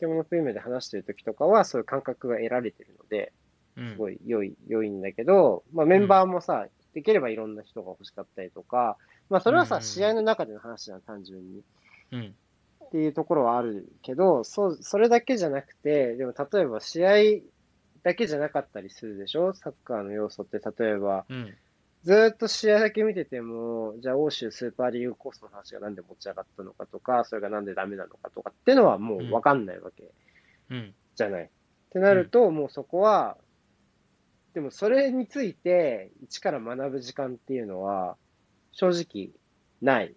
獣プレミアで話してる時とかは、そういう感覚が得られてるので、すごい良い、良いんだけど、まあメンバーもさ、できればいろんな人が欲しかったりとか、まあそれはさ、試合の中での話じゃん、単純に。うんっていうところはあるけど、そう、それだけじゃなくて、でも例えば試合だけじゃなかったりするでしょ？サッカーの要素って、例えば、うん。ずーっと試合だけ見てても、じゃあ欧州スーパーリーグコースの話がなんで持ち上がったのかとか、それがなんでダメなのかとかっていうのはもうわかんないわけうん。じゃない。ってなると、もうそこは、でもそれについて一から学ぶ時間っていうのは、正直ない。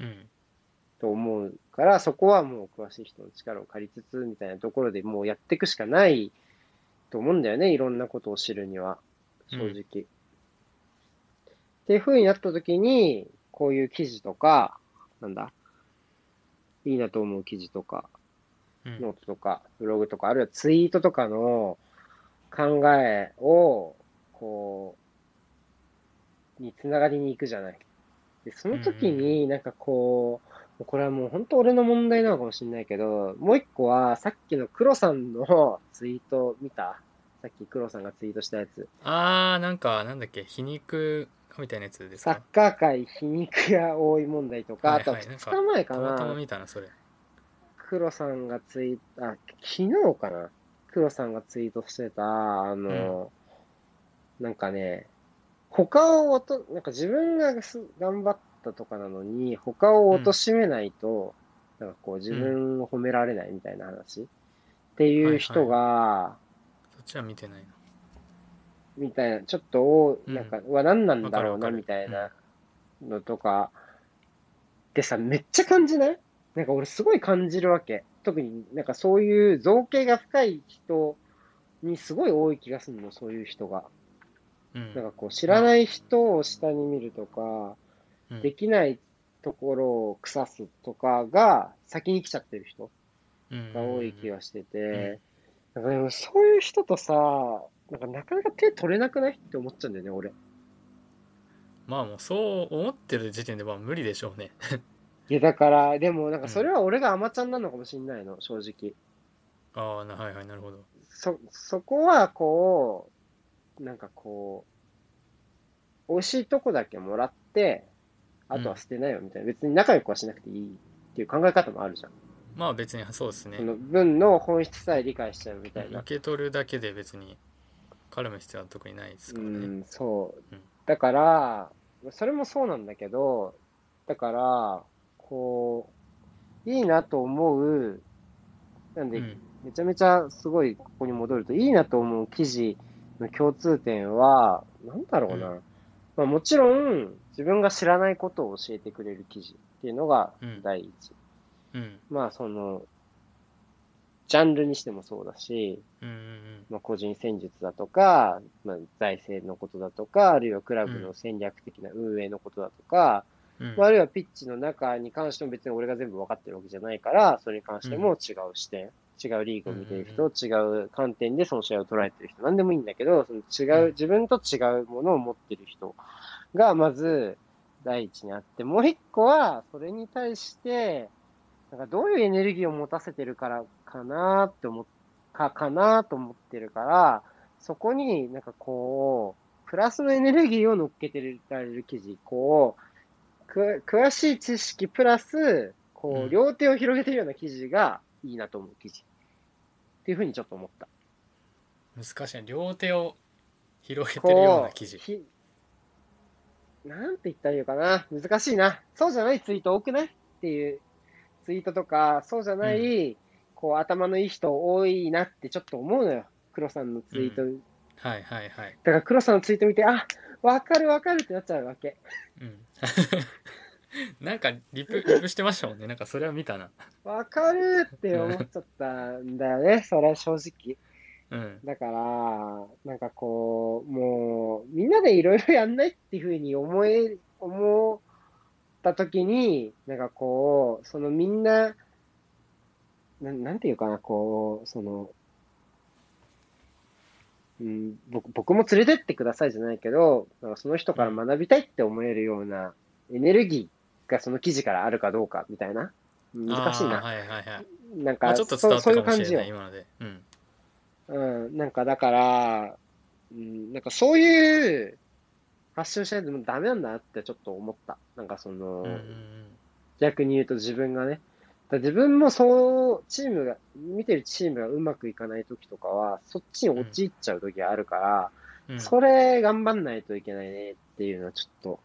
うんと思うから、そこはもう詳しい人の力を借りつつ、みたいなところでもうやっていくしかないと思うんだよね。いろんなことを知るには、正直。っていう風になった時に、こういう記事とか、なんだ、いいなと思う記事とか、うんノートとか、ブログとか、あるいはツイートとかの考えを、こう、につながりに行くじゃない。で、その時になんかこう、これはもう本当俺の問題なのかもしれないけど、もう一個はさっきの黒さんの ツイート見た？さっき黒さんがツイートしたやつ。あーなんかなんだっけ？皮肉みたいなやつですサッかカー界皮肉が多い問題とか、あとはいはい2日前かたまたまな、見たなそれ。黒さんがツイート、あ、昨日かな？黒さんがツイートしてた、あの、なんかね、他をおと、なんか自分がす頑張ったとかなのに、他を貶めないと、なんかこう自分を褒められないみたいな話、っていう人が、そっちは見てないなみたいな、ちょっとなんか、うわ、何なんだろうな、みたいなのとか、でさ、めっちゃ感じない？なんか俺すごい感じるわけ。特になんかそういう造形が深い人にすごい多い気がするの、そういう人が。うん。なんかこう、知らない人を下に見るとか、うんできないところを腐すとかが先に来ちゃってる人うん。が多い気がしてうん。て、なんかでもそういう人とさ、なんかなかなか手取れなくないって思っちゃうんだよね、俺。まあもうそう思ってる時点でまあ無理でしょうね。いや、だから、でもなんかそれは俺が甘ちゃんなのかもしれないの、正直。ああなはいはいなるほど。そ、そこはこう、なんかこう、美味しいとこだけもらって、あとは捨てないよみたいな。別に仲良くはしなくていいっていう考え方もあるじゃん。まあ別にそうですねその分の本質さえ理解しちゃうみたいな受。け取るだけで別に絡む必要は特にないですうからねん、そううん。だから、それもそうなんだけど、だから、こう、いいなと思う、なんで、うんめちゃめちゃすごいここに戻ると、いいなと思う記事の共通点は、なんだろうな。うまあもちろん、自分が知らないことを教えてくれる記事っていうのがうん。第一。うん。まあその、ジャンルにしてもそうだし、うんうん。まあ、個人戦術だとか、まあ、財政のことだとか、あるいはクラブの戦略的な運営のことだとか、うん。まあ、あるいはピッチの中に関しても別に俺が全部分かってるわけじゃないから、それに関しても違う視点、違うリーグを見てる人、違う観点でその試合を捉えてる人、なんでもいいんだけど、その違う、自分と違うものを持ってる人がまず第一にあって、もう一個は、それに対して、なんかどういうエネルギーを持たせてるからかなって思っか、かなと思ってるから、そこになんかこう、プラスのエネルギーを乗っけてられる記事、こう、く、詳しい知識プラス、こう両手を広げてるような記事がいいなと思う記事。っていうふうにちょっと思った。難しいな両手を広げてるような記事ひなんて言ったらいいのかな？難しいな。そうじゃないツイート多くないっていうツイートとか、そうじゃない、こう、頭のいい人多いなってちょっと思うのよ。黒さんのツイート。はいはいはいだから黒さんのツイート見て、あ、わかるわかるってなっちゃうわけ。うん なんかリプリプしてましたもんねなんかそれは見たなわかるって思っちゃったんだよね。それは正直。うんだから、なんかこう、もう、みんなでいろいろやんないっていうふうに思え、思ったときに、なんかこう、そのみんな、なん、なんていうかな、こう、その、うん、僕、僕も連れてってくださいじゃないけど、なんかその人から学びたいって思えるようなエネルギーがその記事からあるかどうかみたいな。難しいな。あーはいはいはいなんか、まあちょっと伝わった。今のでうんうん、なんかだから、うん、なんかそういう発信しないともうダメなんだなってちょっと思った。なんかその、うんうん逆に言うと自分がね。自分もそう、チームが、見てるチームがうまくいかない時とかは、そっちに陥っちゃう時があるから、うんうんそれ頑張んないといけないねっていうのはちょっとうん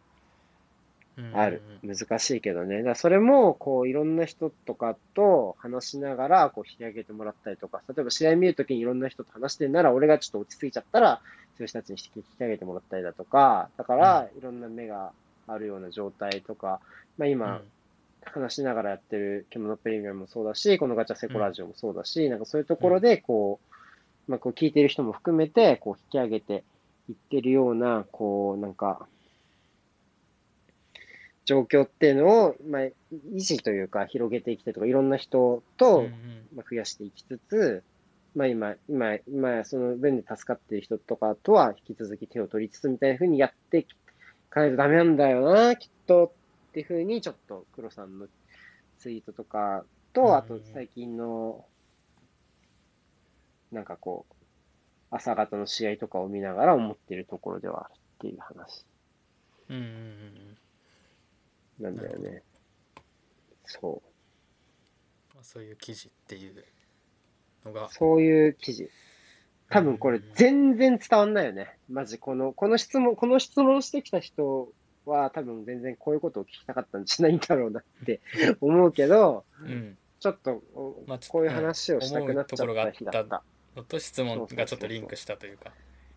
ある。難しいけどね。だそれも、こう、いろんな人とかと話しながら、こう、引き上げてもらったりとか、例えば試合見るときにいろんな人と話してるなら、俺がちょっと落ち着いちゃったら、そういう人たちに引き上げてもらったりだとか、だから、いろんな目があるような状態とか、まあうん。今、話しながらやってる獣プレミアムもそうだし、このガチャセコラジオもそうだし、なんかそういうところで、こう、まあこう聞いてる人も含めて、こう引き上げていってるような、こう、なんか、状況っていうのを、まあ、維持というか、広げていきたいとか、いろんな人うんと、うん。まあ、増やしていきつつ、まあ今、今、今、その分で助かっている人とかとは引き続き手を取りつつみたいな風にやっていかないとダメなんだよな、きっとっていう風に、ちょっと黒さんのツイートとかうんと、あと最近の、なんかこう、朝方の試合とかを見ながら思っているところではあるっていう話。うんうんうんなんだよね。そまあそういう記事っていうのがう。そういう記事。多分これ全然伝わんないよね。マジ、この、この質問、この質問してきた人は多分全然こういうことを聞きたかったんじゃないんだろうなって 思うけど、うんちょっと、おまあちょこういう話をしたくなっちゃった日だ思うところがあった。のと質問がちょっとリンクしたというか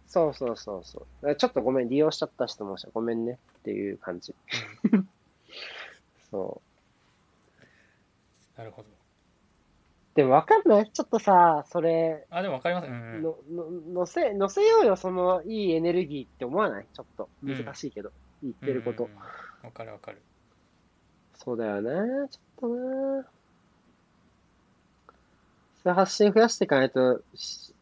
そうそうそうそう。ちょっとごめん、利用しちゃった質問者、ごめんねっていう感じ。そなるほど。う。でもわかんない？ちょっとさ、それ、あでも分かります。うんうん。の、の、乗せ、乗せようよ、その、いいエネルギーって思わない？ちょっと。難しいけど。言ってること。うんうんうん分かる分かる。そうだよなちょっとな。それ発信増やしていかないとし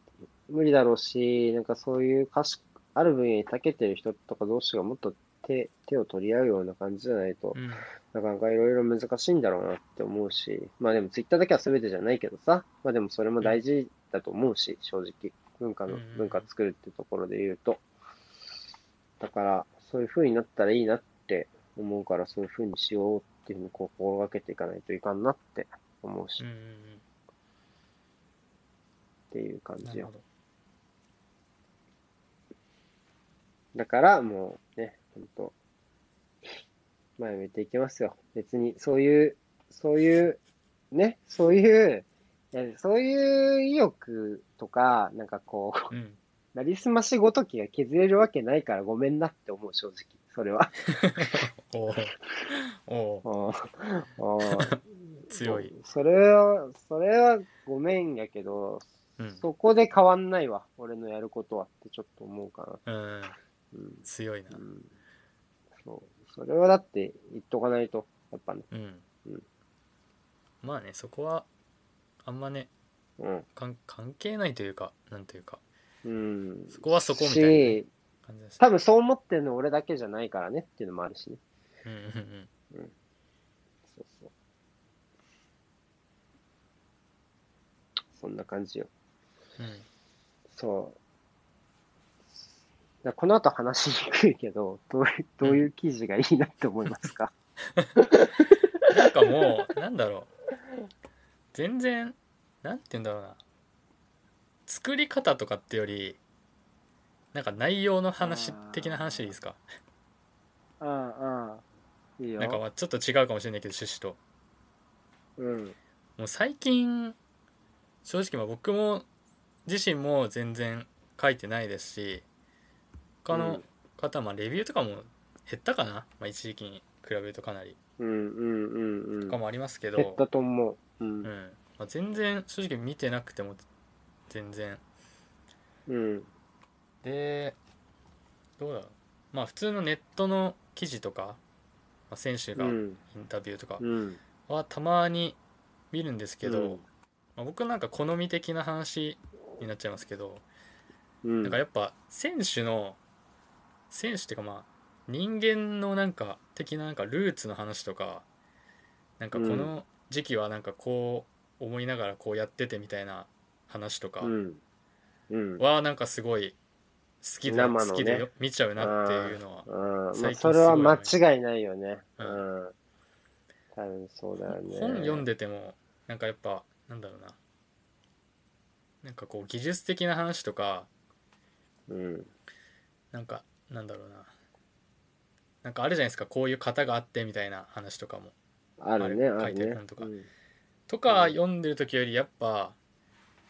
無理だろうし、なんかそういうかし、ある分野に長けてる人とか同士がもっと手、手を取り合うような感じじゃないとう、ん。なかなかいろいろ難しいんだろうなって思うし、まあでもツイッターだけは全てじゃないけどさ、まあでもそれも大事だと思うし、正直。文化の文化作るってところで言うと。だから、そういう風になったらいいなって思うから、そういう風にしようっていうふうに心がけていかないといかんなって思うし、っうんうん。ていう感じよ。だからもうね、ほんと、前向いていきますよ。別に、そういう、そういう、ね、そういう、そういう意欲とか、なんかこう、うん。なりすましごときが削れるわけないからごめんなって思う、正直。それは。おーおーう。んう。ん 強い。それは、それはごめんやけど、うん。そこで変わんないわ、俺のやることはってちょっと思うかな。うん。うん。強いな。うん、そう。それはだって言っとかないと、やっぱね。うんうんまあねそこはあんまねうん。かん関係ないというかなんというかうん。そこはそこみたいな感じです多分そう思ってるの俺だけじゃないからねっていうのもあるしね。うんうんうんそうそう。そんな感じよ。うんそう。だこの後話しにくいけど、どういう、どういう記事がいいなって思いますか、なんかもうなんだろう全然なんて言うんだろうな作り方とかってよりなんか内容の話的な話でいいですか？うんうん。いいよ。なんかまあちょっと違うかもしれないけど趣旨とうん。もう最近正直まあ僕も自身も全然書いてないですし他の方はまあレビューとかも減ったかな、まあ、一時期に比べるとかなりうんうんうんうん。とかもありますけど、減ったと思う。うん。うんまあ、全然正直見てなくても全然うん。でどうだろうまあ普通のネットの記事とか、まあ、選手がイうん。ンタビューとかうん。はたまに見るんですけど、うんまあ、僕なんか好み的な話になっちゃいますけど、うん。なんかやっぱ選手の選手っていうかまあ人間のなんか的ななんかルーツの話とかなんかこの時期はなんかこう思いながらこうやっててみたいな話とか。はなんかすごい好きで、ね好きでよ見ちゃうなっていうのはうん。まあ、最近それは間違いないよね。ううんん。多分そうだよね。本読んでてもなんかやっぱなんだろうななんかこう技術的な話とかうん。なんかなんだろうな。なんかあるじゃないですか。こういう型があってみたいな話とかも。あるね、書いあるね。てる本とか。うん。とか読んでる時よりやっぱ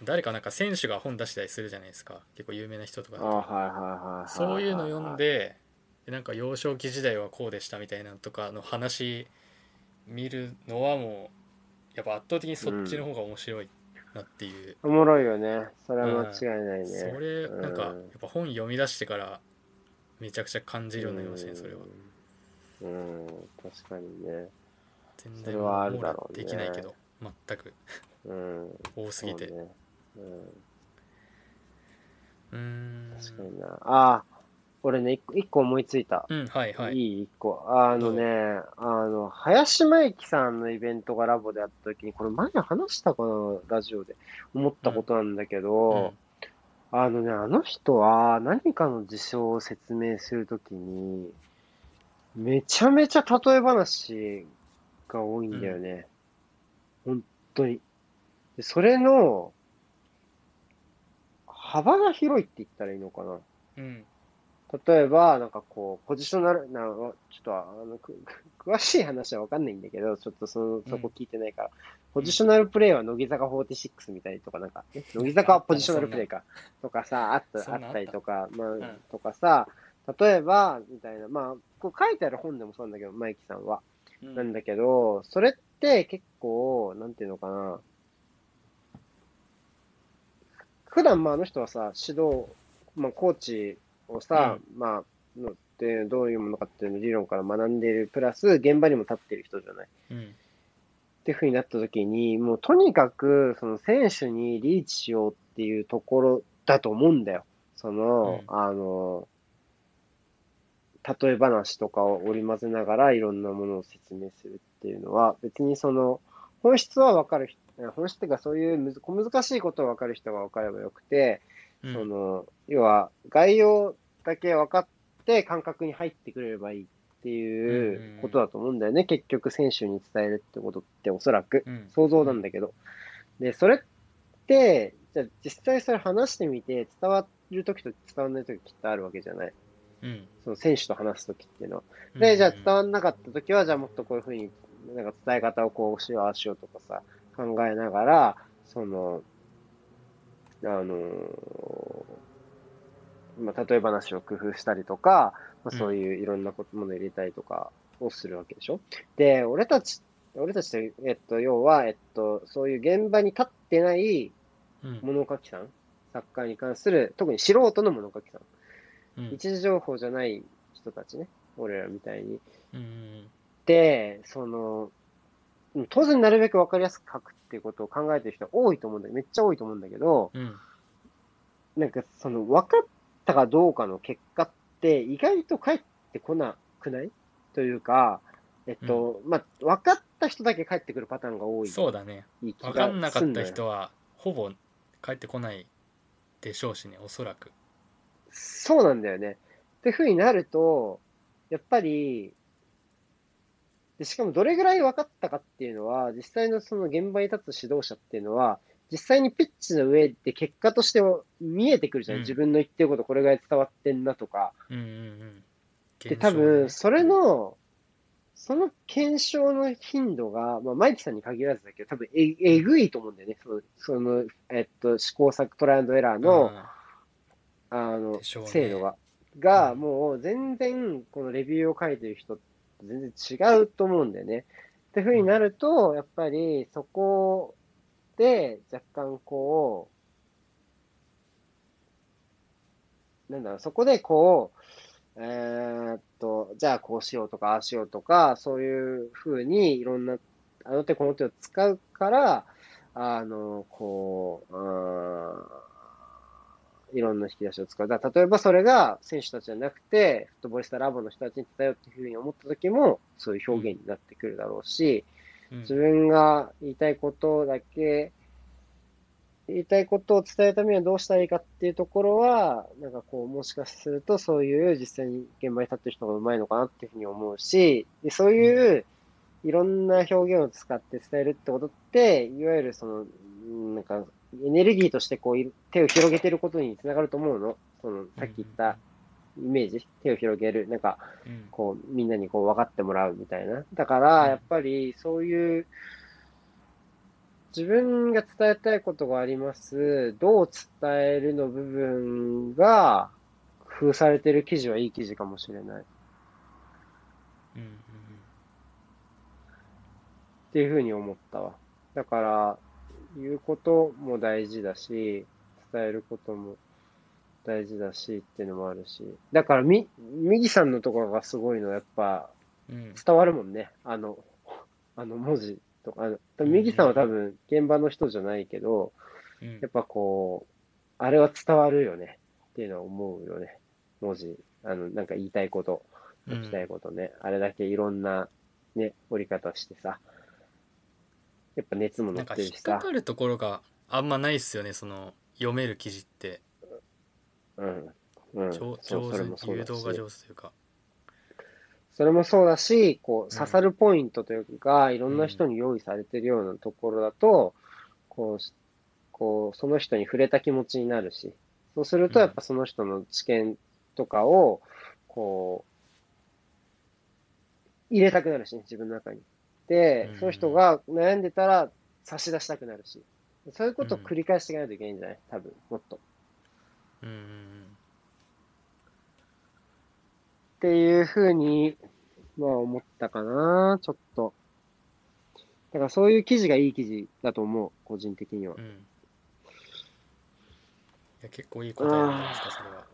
誰かなんか選手が本出したりするじゃないですか。結構有名な人とか。そういうの読ん、ででなんか幼少期時代はこうでしたみたいなのとかの話見るのはもうやっぱ圧倒的にそっちの方が面白いなっていう、おもろいよね。それは間違いないね。それなんかやうん。っぱ本読み出してからめちゃくちゃ感じるようになりましたねそれはうん。うん、確かにね。全然それはあるだろうね網羅できないけど全くうん。多すぎてそうね。うん。うーん確かにな。ああ、俺ね、一個思いついた。うんはいはいいい？一個。あのね、あの、林真之さんのイベントがラボであった時に、これ前話したかな、ラジオで。思ったことなんだけど、あのね、あの人は何かの事象を説明するときに、めちゃめちゃ例え話が多いんだよね。本当に。でそれの、幅が広いって言ったらいいのかな。うん例えば、なんかこう、ポジショナル、なちょっとあの、く 詳しい話はわかんないんだけど、ちょっとその、そこ聞いてないから、ポジショナルプレイは乃木坂46みたいとか、なんか、え乃木坂はポジショナルプレイか、とかさ、あった、あった。りとか、まあ、ん。とかさ、例えば、みたいな、まあ、こう書いてある本でもそうなんだけど、マイキさんは。うん。なんだけど、それって結構、なんていうのかな。普段、まあ、あの人はさ、指導、まあ、コーチをさ、まあ、のってどういうものかっていうのを理論から学んでいる、プラス、現場にも立っている人じゃない。うんっていう風になった時に、もうとにかく、その選手にリーチしようっていうところだと思うんだよ。その、うんあの、例え話とかを織り交ぜながらいろんなものを説明するっていうのは、別にその、本質は分かる人、本質っていうかそういうむず小難しいことを分かる人が分かればよくて、うんその、要は概要だけ分かって感覚に入ってくれればいいっていうことだと思うんだよね。結局選手に伝えるってことっておそらく。うん想像なんだけど。で、それって、じゃあ実際それ話してみて伝わるときと伝わらないとききっとあるわけじゃない？うんその選手と話すときっていうのは。で、うんじゃあ伝わんなかったときは、じゃあもっとこういうふうに、なんか伝え方をこうしよう、ああしようとかさ、考えながら、その、あのーまあ、例え話を工夫したりとか、まあ、そういういろんなものを入れたりとかをするわけでしょ？で、俺たち、俺たちって、えっと、要は、えっと、そういう現場に立ってないうん。物書きさん、サッカーに関する、特に素人の物書きさん、うん。一時情報じゃない人たちね、俺らみたいに。うん。で、その、うん当然なるべくわかりやすく書くっていうことを考えてる人は多いと思うんだけど、めっちゃ多いと思うんだけど、うん。なんかその分かったかどうかの結果って意外と返ってこなくないというか、えっと、まあ、分かった人だけ返ってくるパターンが多いそうだね。分かんなかった人はほぼ帰ってこないでしょうしねおそらく。そうなんだよね。ってふうになると、やっぱり、でしかもどれぐらい分かったかっていうのは、実際のその現場に立つ指導者っていうのは、実際にピッチの上で結果として見えてくるじゃん。うん自分の言ってることこれぐらい伝わってんなとか。うんうんうんで、多分、それの、その検証の頻度が、まあ、マイキさんに限らずだけど、多分え、えぐいと思うんだよね。その、そのえっと、試行錯トライアンドエラーの、あの、ね精度が。が、うんもう全然、このレビューを書いてる人って全然違うと思うんだよね。ってふうになると、やっぱりそこで若干こうなんだろう、そこでこう、えーっと、じゃあこうしようとか、ああしようとか、そういうふうにいろんな、あの手この手を使うから、あの、こう、うんいろんな引き出しを使う。だ例えばそれが選手たちじゃなくて、フットボリスタラボの人たちに伝えようっていうふうに思った時も、そういう表現になってくるだろうし、うん自分が言いたいことだけ、言いたいことを伝えるためにはどうしたらいいかっていうところは、なんかこう、もしかするとそういう実際に現場に立ってる人が上手いのかなっていうふうに思うし、でそういういろんな表現を使って伝えるってことって、いわゆるその、うんなんか、エネルギーとしてこうい、手を広げてることにつながると思うの。その、さっき言ったイメージ、手を広げる。なんか、うんこう、みんなにこう分かってもらうみたいな。だから、うんやっぱりそういう、自分が伝えたいことがあります。どう伝えるの部分が工夫されてる記事はいい記事かもしれない。っうんうんていうふうに思ったわ。だから、言うことも大事だし、伝えることも大事だしっていうのもあるし。だから、み、右さんのところがすごいのはやっぱ、うんうん伝わるもんね。あの、あの文字とか。あの右さんは多分現場の人じゃないけど、うんやっぱこう、あれは伝わるよねっていうのは思うよね。文字。あの、なんか言いたいこと、書きたいことね。あれだけいろんなね、折り方してさ。やっぱ熱も乗なんかってるしさ。引っかかるところがあんまないっすよねその読める記事ってうん。うん。上手誘導が上手というかそれもそうだし、こうんう、刺さるポイントというか、いろんな人に用意されてるようなところだと、こうし、こう、その人に触れた気持ちになるし、そうすると、うんやっぱその人の知見とかを、こう、入れたくなるしね、自分の中に。その人が悩んでたら差し出したくなるし、そういうことを繰り返していかないといけないんじゃない？多分、もっと。うん。うんっていうふうに、まあ思ったかな、ちょっと。だからそういう記事がいい記事だと思う、個人的には。うん。うん。いや結構いい答えじゃないですかそれは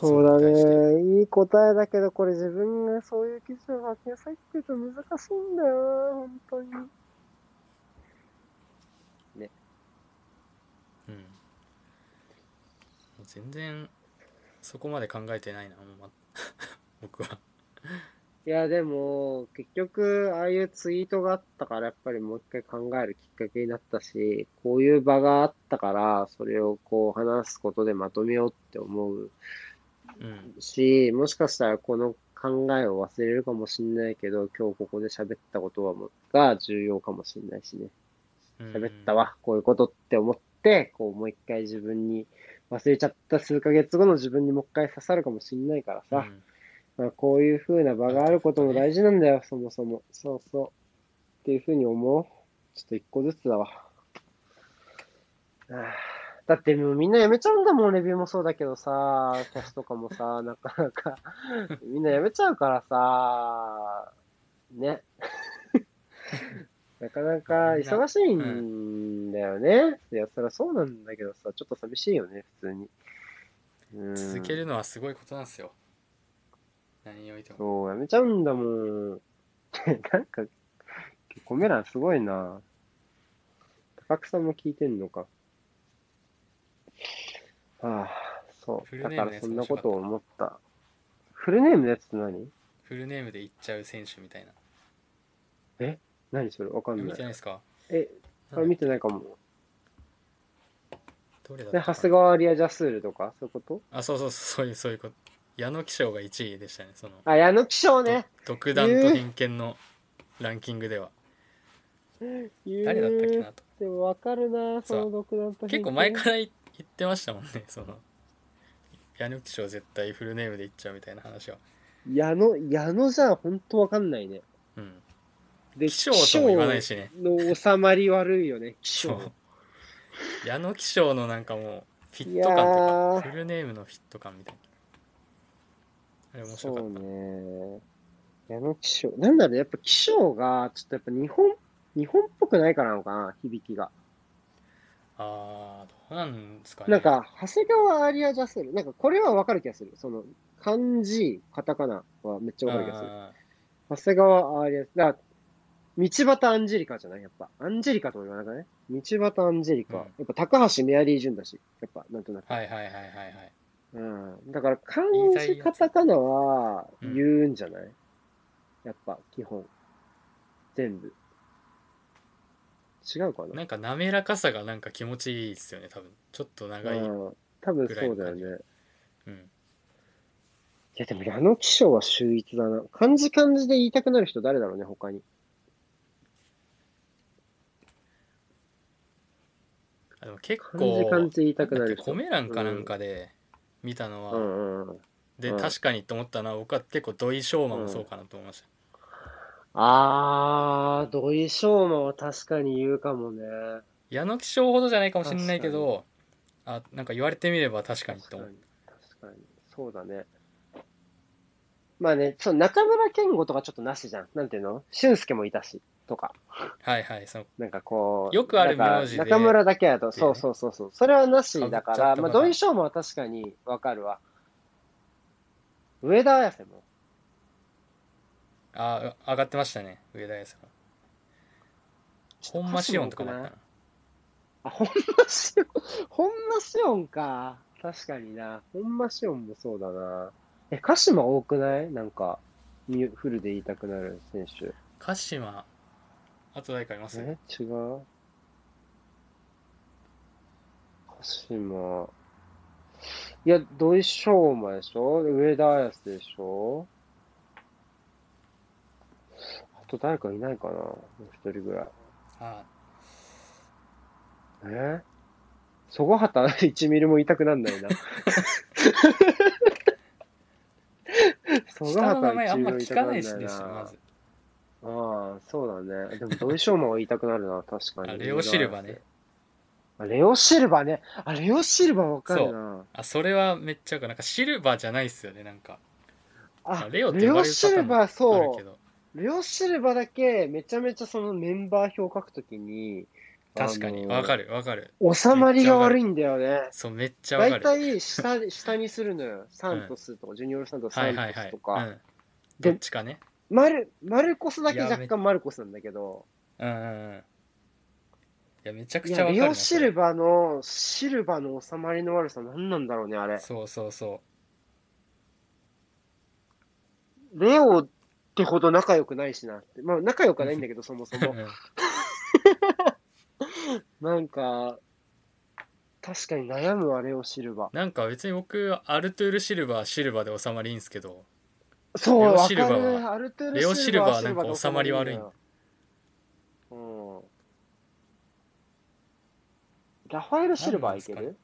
そうだね。いい答えだけど、これ自分がそういう記事を書きなさいって言うと難しいんだよな、本当に。うんもう全然そこまで考えてないなもうま 僕はいや、でも、結局、ああいうツイートがあったから、やっぱりもう一回考えるきっかけになったし、こういう場があったから、それをこう話すことでまとめようって思ううんし、もしかしたらこの考えを忘れるかもしれないけど、今日ここで喋ったことはもが重要かもしれないしね。喋ったわ、こういうことって思って、こうもう一回自分に忘れちゃった数ヶ月後の自分にもう一回刺さるかもしれないからさ、うんまあ、こういう風な場があることも大事なんだよ、そもそも。そうそう。っていう風に思う。ちょっと一個ずつだわ。はあだってもうみんなやめちゃうんだもん、レビューもそうだけどさ、キャスとかもさ、なかなか、みんなやめちゃうからさ、ね。なかなか忙しいんだよね。いや、そりゃそうなんだけどさ、ちょっと寂しいよね、普通に。うん続けるのはすごいことなんですよ何においてもそう、やめちゃうんだもん。なんか、コメ欄すごいな。高久さんも聞いてんのか。ああ、そう。だからそんなことを思った。フルネームのやつって何？フルネームで言っちゃう選手みたいな。何それ？わかん見ない。てないですか？え、あ見てないかも。で、どれだ長谷川リア・ジャスールとか？そういうこと？あそうそうそうそういうそういうこと。矢野気象が1位でしたねその。あ、矢野気象ね。独断と偏見のランキングでは。誰だったっけなと。でもわかるな、その独断と偏見。結構前から言ってましたもんね その矢野気象絶対フルネームで言っちゃうみたいな話は矢野、矢野じゃ本当わかんないね。うんで、気象とも言わないしねの収まり悪いよね、気象。矢野気象のなんかもうフィット感とかフルネームのフィット感みたいなあれ面白かそうったね。矢野気象。なんだろうね、やっぱ気象が、ちょっとやっぱ日本、日本っぽくないからなのかな、響きが。ああどうなんですかねなんか、長谷川アリア・ジャスル。なんか、これはわかる気がする。その、漢字、カタカナはめっちゃわかる気がする。あ長谷川アリア、道端アンジェリカじゃないやっぱ。アンジェリカとも言わなくない道端アンジェリカ。うんやっぱ高橋メアリー・ジュンだし。やっぱ、なんとなく。ーはいはいはいはいはいうん。だから、漢字、カタカナはうん言うんじゃない、やっぱ、基本。全部。違うかな？なんか滑らかさがなんか気持ちいいですよね多分ちょっと長い、うん、うん。多分そうだよね。うん、いや、でも矢野気象は秀逸だな。漢字漢字で言いたくなる人誰だろうね、他に。あでも結漢字漢構字言いたくなる人。かコメ欄かなんかで見たのは、うんうんうん。で、うん確かにと思ったのは僕は結構土井昌磨もそうかなと思いました、あー、土井翔馬は確かに言うかもね。矢野気象ほどじゃないかもしれないけどあなんか言われてみれば確かにと思う確かに。確かに。そうだね。まあね、そう、中村健吾とかちょっとなしじゃん。なんていうの？俊介もいたし、とか。はいはいそのなんかこう。よくあるなんか名字で中村だけやと、そうそうそうそう。それはなしだから、まあ土井翔馬は確かにわかるわ。上田綺世も。あ上がってましたね上田彩さん本間シオンとかもあったなあ、本間シオン、本間シオンか。確かにな。本間シオンもそうだな。え、鹿島多くない？なんか、フルで言いたくなる選手。鹿島あと誰かいます？え、違う？鹿島。いや、土井翔馬でしょ？上田綺世でしょ？あと誰かいないかなもう一人ぐらい。あえ？そごはた1ミリも痛くなんないな。そご下の名はた1ミ前あんま聞リも痛くなんないかなな。まずああ、そうだね。でも、土井翔馬は言いたくなるな、確かに。あレオシルバね。あレオシルバね。あ、レオシルバわかるな。あそれはめっちゃわかるなんかシルバーじゃないっすよねなんかああ、レオって呼ばれるシルバ、ーそう。レオシルバだけ、めちゃめちゃそのメンバー表書くときに、確かに。わかる。るわかる。収まりが悪いんだよね。そうめっちゃわか大る体下、下にするのよ。サントスとか、ジュニオールサントス、サントスとか。どっちかね。マル、マルコスだけ若干マルコスなんだけど、うんうんうん。いやめちゃくちゃわかるなレオシルバの、シルバの収まりの悪さ何なんだろうね、あれ。そうそうそレオってほど仲良くないしなって。まあ、仲良くはないんだけど、そもそうも。う んなんか、確かに悩むわ、レオシルバ。なんか別に僕アルトゥールシルバーシルバーで収まりいいんすけどそう、レオシルバはる。アルトゥールレオシルバはなんか収まり悪いうん。ラファエル・シルバーいける？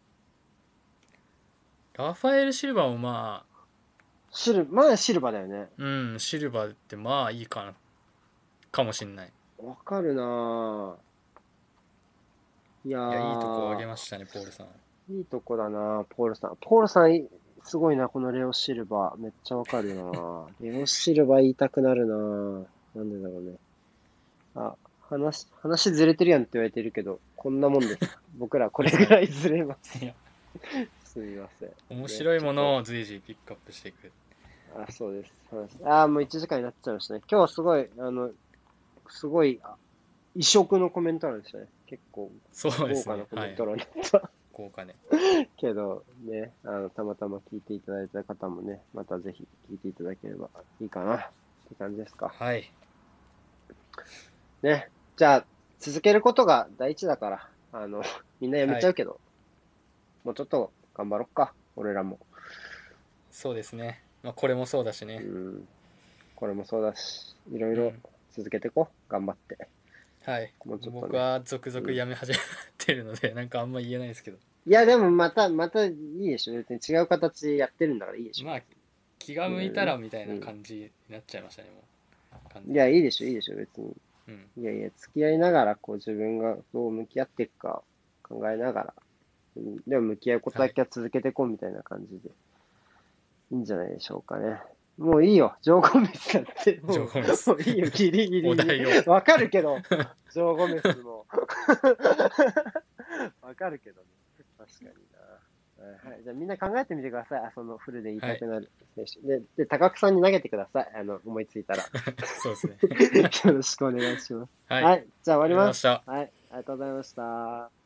ラファエル・シルバーもまあシル、まあシルバーだよね。うんシルバーってまあいいかなかもしんないわかるなぁ。いやーいやいいとこあげましたねポールさんいいとこだなポールさん。ポールさん、すごいな、このレオシルバー。めっちゃわかるな レオシルバー言いたくなるななんでだろうね。あ、話、話ずれてるやんって言われてるけど、こんなもんです。僕らこれぐらいずれます。すみません。面白いものを随時ピックアップしていくあ、そうです。話あ、もう1時間になっちゃいましたね。今日はすごい、あの、すごい、あ異色のコメント欄でしたね。結構そう豪ですね華なコはいメント欄だった。豪華ね けどね、あの、たまたま聞いていただいた方もね、またぜひ聞いていただければいいかなって感じですか。はいね。じゃあ、続けることが第一だから、あの、みんなやめちゃうけど、もうちょっと頑張ろっか、俺らも。そうですねまあこれもそうだしうねん。これもそうだし、いろいうろん続けていこう。頑張って。はいもうちょっとね僕は続々やめ始めてるのでなんかあんま言えないですけどいや、でもまた、またいいでしょ。別に違う形やってるんだからいいでしょ。まあ気が向いたらみたいな感じになっちゃいましたねもう完全にいや、いいでしょ、いいでしょ、別に。うんいやいや、付き合いながら、こう自分がどう向き合っていくか考えながら、うんでも向き合うことだけは続けていこうみたいな感じで、いいんじゃないでしょうかね。もういいよ、ジョー・ゴメスだって。もうジョーゴメスもういいよ、ギリギリ。わかるけど、ジョー・ゴメスも。わかかるけどね。確かにな。はい、じゃあみんな考えてみてください。あそのフルで言いたくなる選手。で、で、高久さんに投げてください。あの、思いついたら。そうですね。よろしくお願いします。はい。はい、じゃあ終わります。はい、ありがとうございました。